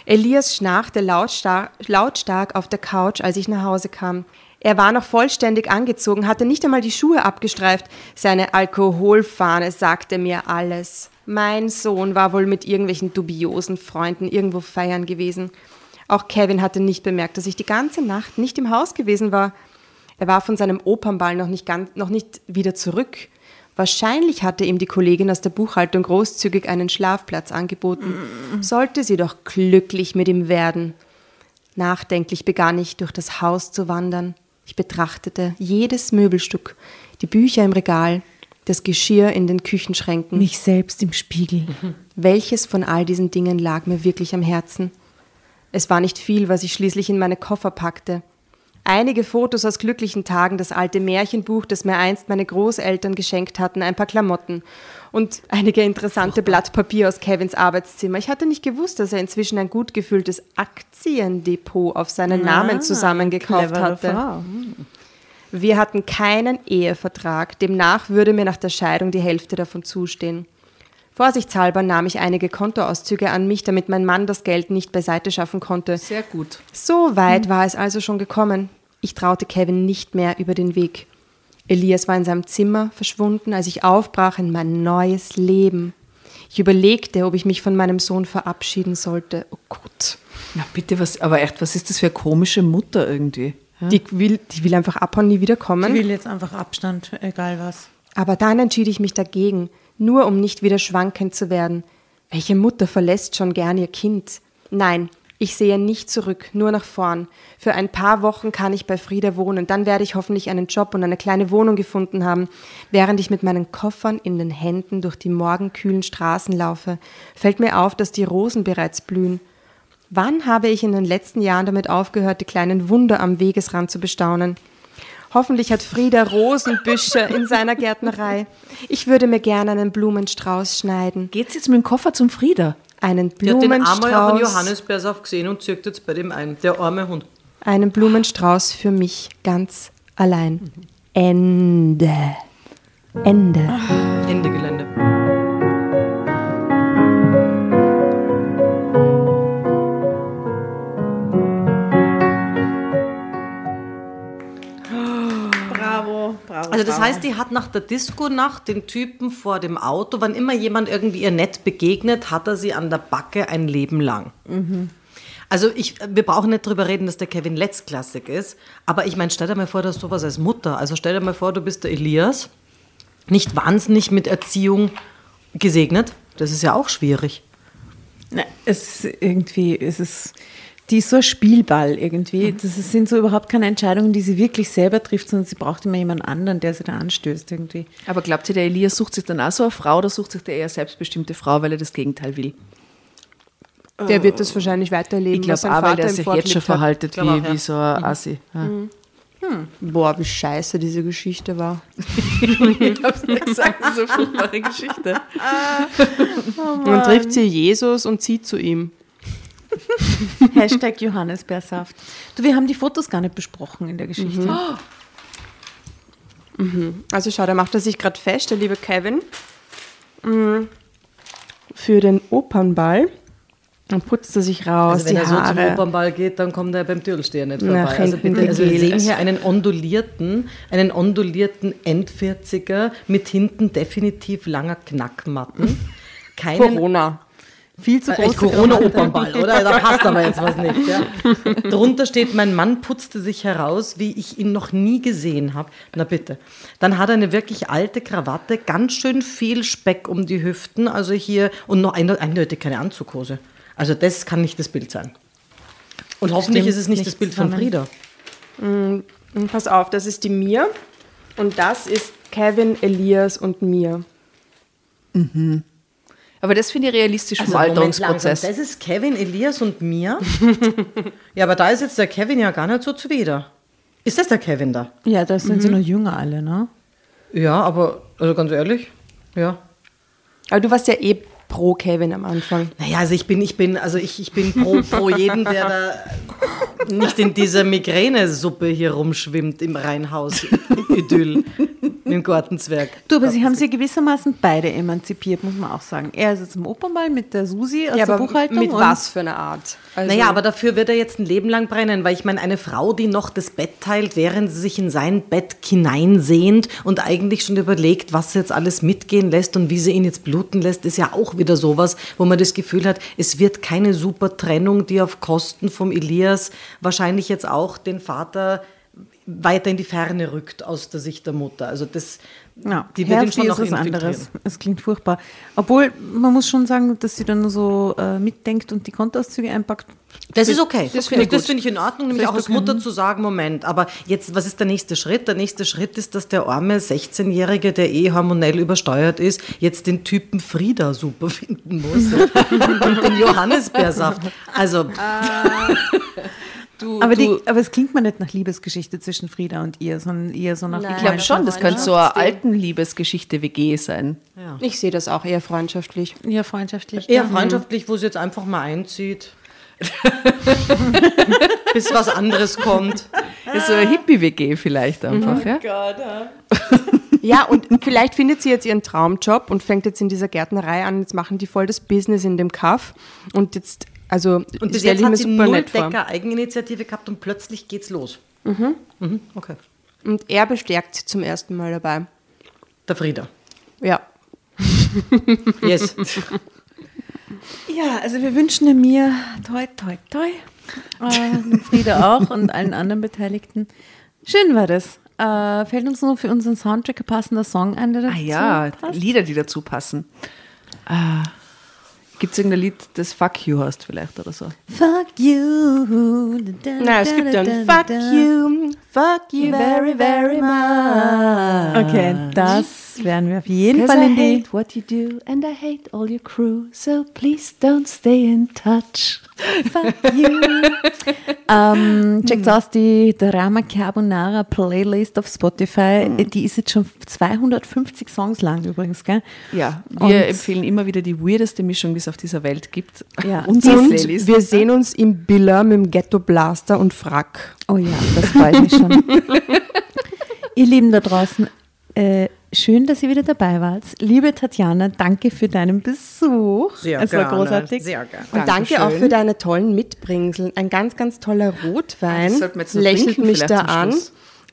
Elias schnarchte lautstark, lautstark auf der Couch, als ich nach Hause kam. Er war noch vollständig angezogen, hatte nicht einmal die Schuhe abgestreift. Seine Alkoholfahne sagte mir alles. Mein Sohn war wohl mit irgendwelchen dubiosen Freunden irgendwo feiern gewesen. Auch Kevin hatte nicht bemerkt, dass ich die ganze Nacht nicht im Haus gewesen war. Er war von seinem Opernball noch nicht, ganz, noch nicht wieder zurück. Wahrscheinlich hatte ihm die Kollegin aus der Buchhaltung großzügig einen Schlafplatz angeboten. Sollte sie doch glücklich mit ihm werden. Nachdenklich begann ich, durch das Haus zu wandern. Ich betrachtete jedes Möbelstück, die Bücher im Regal, das Geschirr in den Küchenschränken. Mich selbst im Spiegel. Welches von all diesen Dingen lag mir wirklich am Herzen? Es war nicht viel, was ich schließlich in meine Koffer packte einige Fotos aus glücklichen Tagen, das alte Märchenbuch, das mir einst meine Großeltern geschenkt hatten, ein paar Klamotten und einige interessante Blatt Papier aus Kevins Arbeitszimmer. Ich hatte nicht gewusst, dass er inzwischen ein gut gefülltes Aktiendepot auf seinen ah, Namen zusammengekauft hatte. Frau. Wir hatten keinen Ehevertrag, demnach würde mir nach der Scheidung die Hälfte davon zustehen. Vorsichtshalber nahm ich einige Kontoauszüge an mich, damit mein Mann das Geld nicht beiseite schaffen konnte. Sehr gut. So weit war es also schon gekommen. Ich traute Kevin nicht mehr über den Weg. Elias war in seinem Zimmer verschwunden, als ich aufbrach in mein neues Leben. Ich überlegte, ob ich mich von meinem Sohn verabschieden sollte. Oh Gott. Na bitte, was, aber echt, was ist das für eine komische Mutter irgendwie? Ja? Die, will, die will einfach abhauen, nie wiederkommen. Die will jetzt einfach Abstand, egal was. Aber dann entschied ich mich dagegen nur um nicht wieder schwankend zu werden. Welche Mutter verlässt schon gern ihr Kind? Nein, ich sehe nicht zurück, nur nach vorn. Für ein paar Wochen kann ich bei Frieda wohnen, dann werde ich hoffentlich einen Job und eine kleine Wohnung gefunden haben. Während ich mit meinen Koffern in den Händen durch die morgenkühlen Straßen laufe, fällt mir auf, dass die Rosen bereits blühen. Wann habe ich in den letzten Jahren damit aufgehört, die kleinen Wunder am Wegesrand zu bestaunen? Hoffentlich hat Frieda Rosenbüsche in seiner Gärtnerei. Ich würde mir gerne einen Blumenstrauß schneiden. Geht's jetzt mit dem Koffer zum Frieda? Einen Blumenstrauß. Ich habe den einmal auf Johannisbeersaft gesehen und zirkt jetzt bei dem ein. Der arme Hund. Einen Blumenstrauß für mich, ganz allein. Ende. Ende. Ende Gelände. Also das heißt, die hat nach der Disco-Nacht den Typen vor dem Auto, wann immer jemand irgendwie ihr nett begegnet, hat er sie an der Backe ein Leben lang. Mhm. Also ich, wir brauchen nicht drüber reden, dass der Kevin letztklassig ist, aber ich meine, stell dir mal vor, dass sowas als Mutter, also stell dir mal vor, du bist der Elias, nicht wahnsinnig mit Erziehung gesegnet, das ist ja auch schwierig. Na, es ist irgendwie, es ist die ist so ein Spielball irgendwie. Das sind so überhaupt keine Entscheidungen, die sie wirklich selber trifft, sondern sie braucht immer jemand anderen, der sie da anstößt irgendwie. Aber glaubt ihr, der Elias sucht sich dann auch so eine Frau oder sucht sich der eher selbstbestimmte Frau, weil er das Gegenteil will? Der wird das wahrscheinlich weiterleben. Ich glaube auch, weil der sich jetzt schon verhaltet wie, auch, ja. wie so ein Assi. Ja. Mhm. Hm. Boah, wie scheiße diese Geschichte war. ich hab's nicht gesagt, das ist eine furchtbare Geschichte. oh Man trifft sie Jesus und zieht zu ihm. Hashtag Johannesbeersaft. Du, wir haben die Fotos gar nicht besprochen in der Geschichte. Mhm. Mhm. Also schau, da macht er sich gerade fest, der liebe Kevin, mhm. für den Opernball. Dann putzt er sich raus. Also wenn er so Haare. zum Opernball geht, dann kommt er beim Türlsteher nicht vorbei. Nach also, bitte, also wir sehen hier einen ondulierten, einen ondulierten Endvierziger mit hinten definitiv langer Knackmatten. Keinen, Corona. Viel zu äh, groß. Corona-Opernball, oder? Da passt aber jetzt was nicht. Ja. Drunter steht, mein Mann putzte sich heraus, wie ich ihn noch nie gesehen habe. Na bitte. Dann hat er eine wirklich alte Krawatte, ganz schön viel Speck um die Hüften, also hier, und noch eindeutig keine Anzughose. Also das kann nicht das Bild sein. Und hoffentlich Stimmt, ist es nicht das Bild zusammen. von Frieda. Mhm. Pass auf, das ist die Mir und das ist Kevin, Elias und Mir. Mhm. Aber das finde ich realistisch also, vom Alterungsprozess. Das ist Kevin, Elias und mir. ja, aber da ist jetzt der Kevin ja gar nicht so zuwider. Ist das der Kevin da? Ja, da sind mhm. sie noch jünger alle, ne? Ja, aber also ganz ehrlich, ja. Aber du warst ja eh pro Kevin am Anfang? Naja, also ich bin, ich bin, also ich, ich bin pro, pro jeden, der da nicht in dieser Migränesuppe hier rumschwimmt im Reihenhaus-Idyll. Im Gartenzwerg. Du, aber Sie haben sie gewissermaßen beide emanzipiert, muss man auch sagen. Er ist jetzt im Opernball mit der Susi aus ja, der Buchhaltung. Mit was für eine Art? Also naja, aber dafür wird er jetzt ein Leben lang brennen, weil ich meine, eine Frau, die noch das Bett teilt, während sie sich in sein Bett hineinsehnt und eigentlich schon überlegt, was sie jetzt alles mitgehen lässt und wie sie ihn jetzt bluten lässt, ist ja auch wieder sowas, wo man das Gefühl hat, es wird keine super Trennung, die auf Kosten vom Elias wahrscheinlich jetzt auch den Vater weiter in die Ferne rückt aus der Sicht der Mutter. Also das, ja, die wird ihn schon noch ist was anderes. Es klingt furchtbar. Obwohl, man muss schon sagen, dass sie dann so äh, mitdenkt und die Kontoauszüge einpackt. Das ist okay. Das finde ich, find ich in Ordnung, nämlich auch als Mutter zu sagen, Moment, aber jetzt, was ist der nächste Schritt? Der nächste Schritt ist, dass der arme 16-Jährige, der eh hormonell übersteuert ist, jetzt den Typen Frieda super finden muss. und den Johannisbeersaft. Also... Uh. Du, aber, die, aber es klingt mir nicht nach Liebesgeschichte zwischen Frieda und ihr, sondern eher so nach. Nein, ich glaube schon, das könnte so eine alten Liebesgeschichte WG sein. Ja. Ich sehe das auch eher freundschaftlich. Eher freundschaftlich. Eher freundschaftlich, wo sie jetzt einfach mal einzieht. Bis was anderes kommt. Ja, so eine Hippie-WG vielleicht einfach, mhm. ja? Gott, ja. ja, und vielleicht findet sie jetzt ihren Traumjob und fängt jetzt in dieser Gärtnerei an. Jetzt machen die voll das Business in dem Kaff. Und jetzt also und bis jetzt hat sie null Decker Eigeninitiative gehabt und plötzlich geht's los. Mhm. Mhm, okay. Und er bestärkt sie zum ersten Mal dabei. Der Frieda. Ja. yes. Ja, also wir wünschen mir toi, toi, toi. Äh, Frieda auch und allen anderen Beteiligten. Schön war das. Äh, fällt uns nur für unseren Soundtrack ein passender Song ein, der dazu Ah ja, passt? Lieder, die dazu passen. Äh, Gibt es irgendein Lied, das Fuck You heißt vielleicht oder so? Fuck you. Nein, es gibt ein Fuck you, fuck you very, very much. Okay, das werden wir auf jeden Fall in die... I hate what you do and I hate all your crew, so please don't stay in touch. Fuck you. ähm, checkt aus die Drama Carbonara Playlist auf Spotify. Mhm. Die ist jetzt schon 250 Songs lang übrigens, gell? Ja, wir Und empfehlen immer wieder die weirdeste Mischung, die es auf dieser Welt gibt. Ja. Und wir sehen uns im Biller mit dem Ghetto Blaster und Frack. Oh ja, das freut mich schon. Ihr Lieben da draußen, äh, schön, dass ihr wieder dabei wart. Liebe Tatjana, danke für deinen Besuch. Sehr es gerne. war großartig. Sehr gerne. Und danke Dankeschön. auch für deine tollen Mitbringsel. Ein ganz, ganz toller Rotwein. Lächelt mich da an.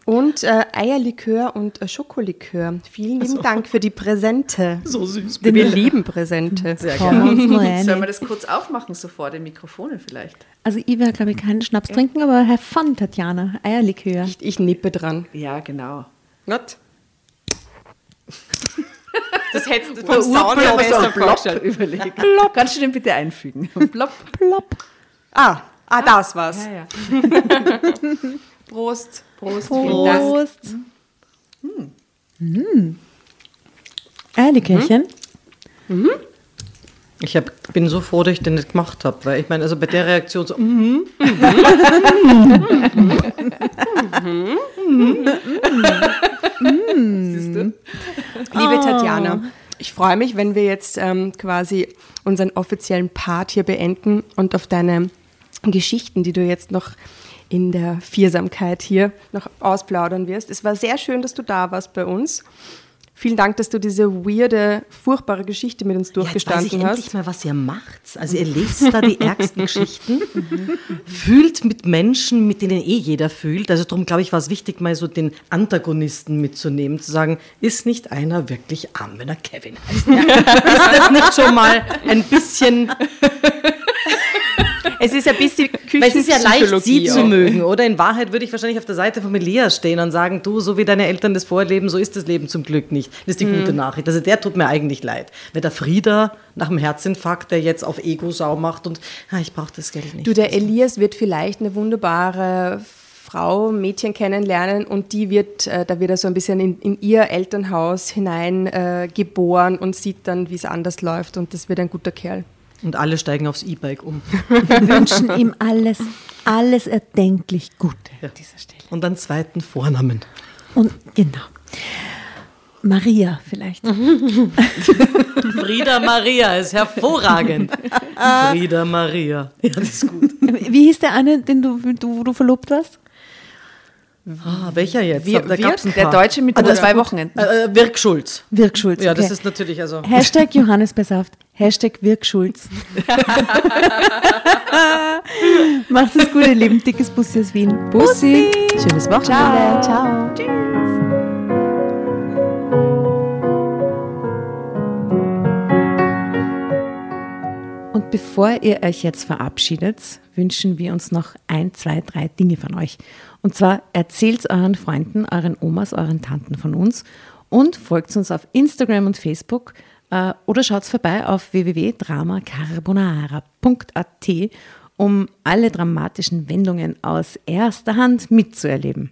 Und äh, Eierlikör und äh, Schokolikör. Vielen lieben so. Dank für die Präsente. So süß. Wir lieben Präsente. Sehr gerne. Sollen wir das kurz aufmachen, so vor den Mikrofonen vielleicht? Also ich werde, glaube ich, keinen Schnaps ja. trinken, aber have fun, Tatjana. Eierlikör. Ich, ich nippe dran. Ja, genau. Not? Das hättest du vom Sound her besser vorgestellt. Überlegt. Plop. Kannst du den bitte einfügen? Plopp. Plopp. Ah, Ah, das war's. Ja, ja. Prost. Prost. Prost. Hm. Hm. Eierlikörchen. Mhm. Ich hab, bin so froh, dass ich den nicht gemacht habe, weil ich meine, also bei der Reaktion so, mhm, Liebe Tatjana, ich freue mich, wenn wir jetzt ähm, quasi unseren offiziellen Part hier beenden und auf deine Geschichten, die du jetzt noch in der Viersamkeit hier noch ausplaudern wirst. Es war sehr schön, dass du da warst bei uns. Vielen Dank, dass du diese weirde, furchtbare Geschichte mit uns durchgestanden Jetzt weiß ich hast. endlich mal, was ihr macht. Also ihr lest da die ärgsten Geschichten, fühlt mit Menschen, mit denen eh jeder fühlt. Also darum, glaube ich, war es wichtig, mal so den Antagonisten mitzunehmen, zu sagen, ist nicht einer wirklich arm, wenn er Kevin heißt? Ja. ist das nicht schon mal ein bisschen Es ist ein bisschen Weil es ist ja leicht, sie Küchenpsychologie zu auch. mögen, oder? In Wahrheit würde ich wahrscheinlich auf der Seite von Melia stehen und sagen, du, so wie deine Eltern das vorleben, so ist das Leben zum Glück nicht. Das ist die Mhm. gute Nachricht. Also der tut mir eigentlich leid. Weil der Frieda nach dem Herzinfarkt, der jetzt auf Ego-Sau macht und, ah, ich brauche das Geld nicht. Du, der Elias wird vielleicht eine wunderbare Frau, Mädchen kennenlernen und die wird, äh, da wird er so ein bisschen in, in ihr Elternhaus hinein äh, geboren und sieht dann, wie es anders läuft und das wird ein guter Kerl. Und alle steigen aufs E-Bike um. Wir wünschen ihm alles, alles erdenklich Gute an dieser Stelle. Und einen zweiten Vornamen. Und genau. Maria vielleicht. Frieda Maria ist hervorragend. Frieda Maria. Ja, das ist gut. Wie hieß der eine, den du, du, wo du verlobt warst? Ah, welcher jetzt? Wir, da gab's ein der. Deutsche mit Ah, zwei Wochenenden. Äh, äh, Wirk Schulz. Wirk Schulz. Ja, das ist natürlich also. Hashtag Johannes Besaft. Hashtag Wirk Schulz. Macht es gut, ihr Lieben. Dickes Bussi aus Wien. Bussi. Schönes Wochenende. Ciao. Und bevor ihr euch jetzt verabschiedet, wünschen wir uns noch ein, zwei, drei Dinge von euch. Und zwar erzählt euren Freunden, euren Omas, euren Tanten von uns und folgt uns auf Instagram und Facebook oder schaut vorbei auf www.dramacarbonara.at, um alle dramatischen Wendungen aus erster Hand mitzuerleben.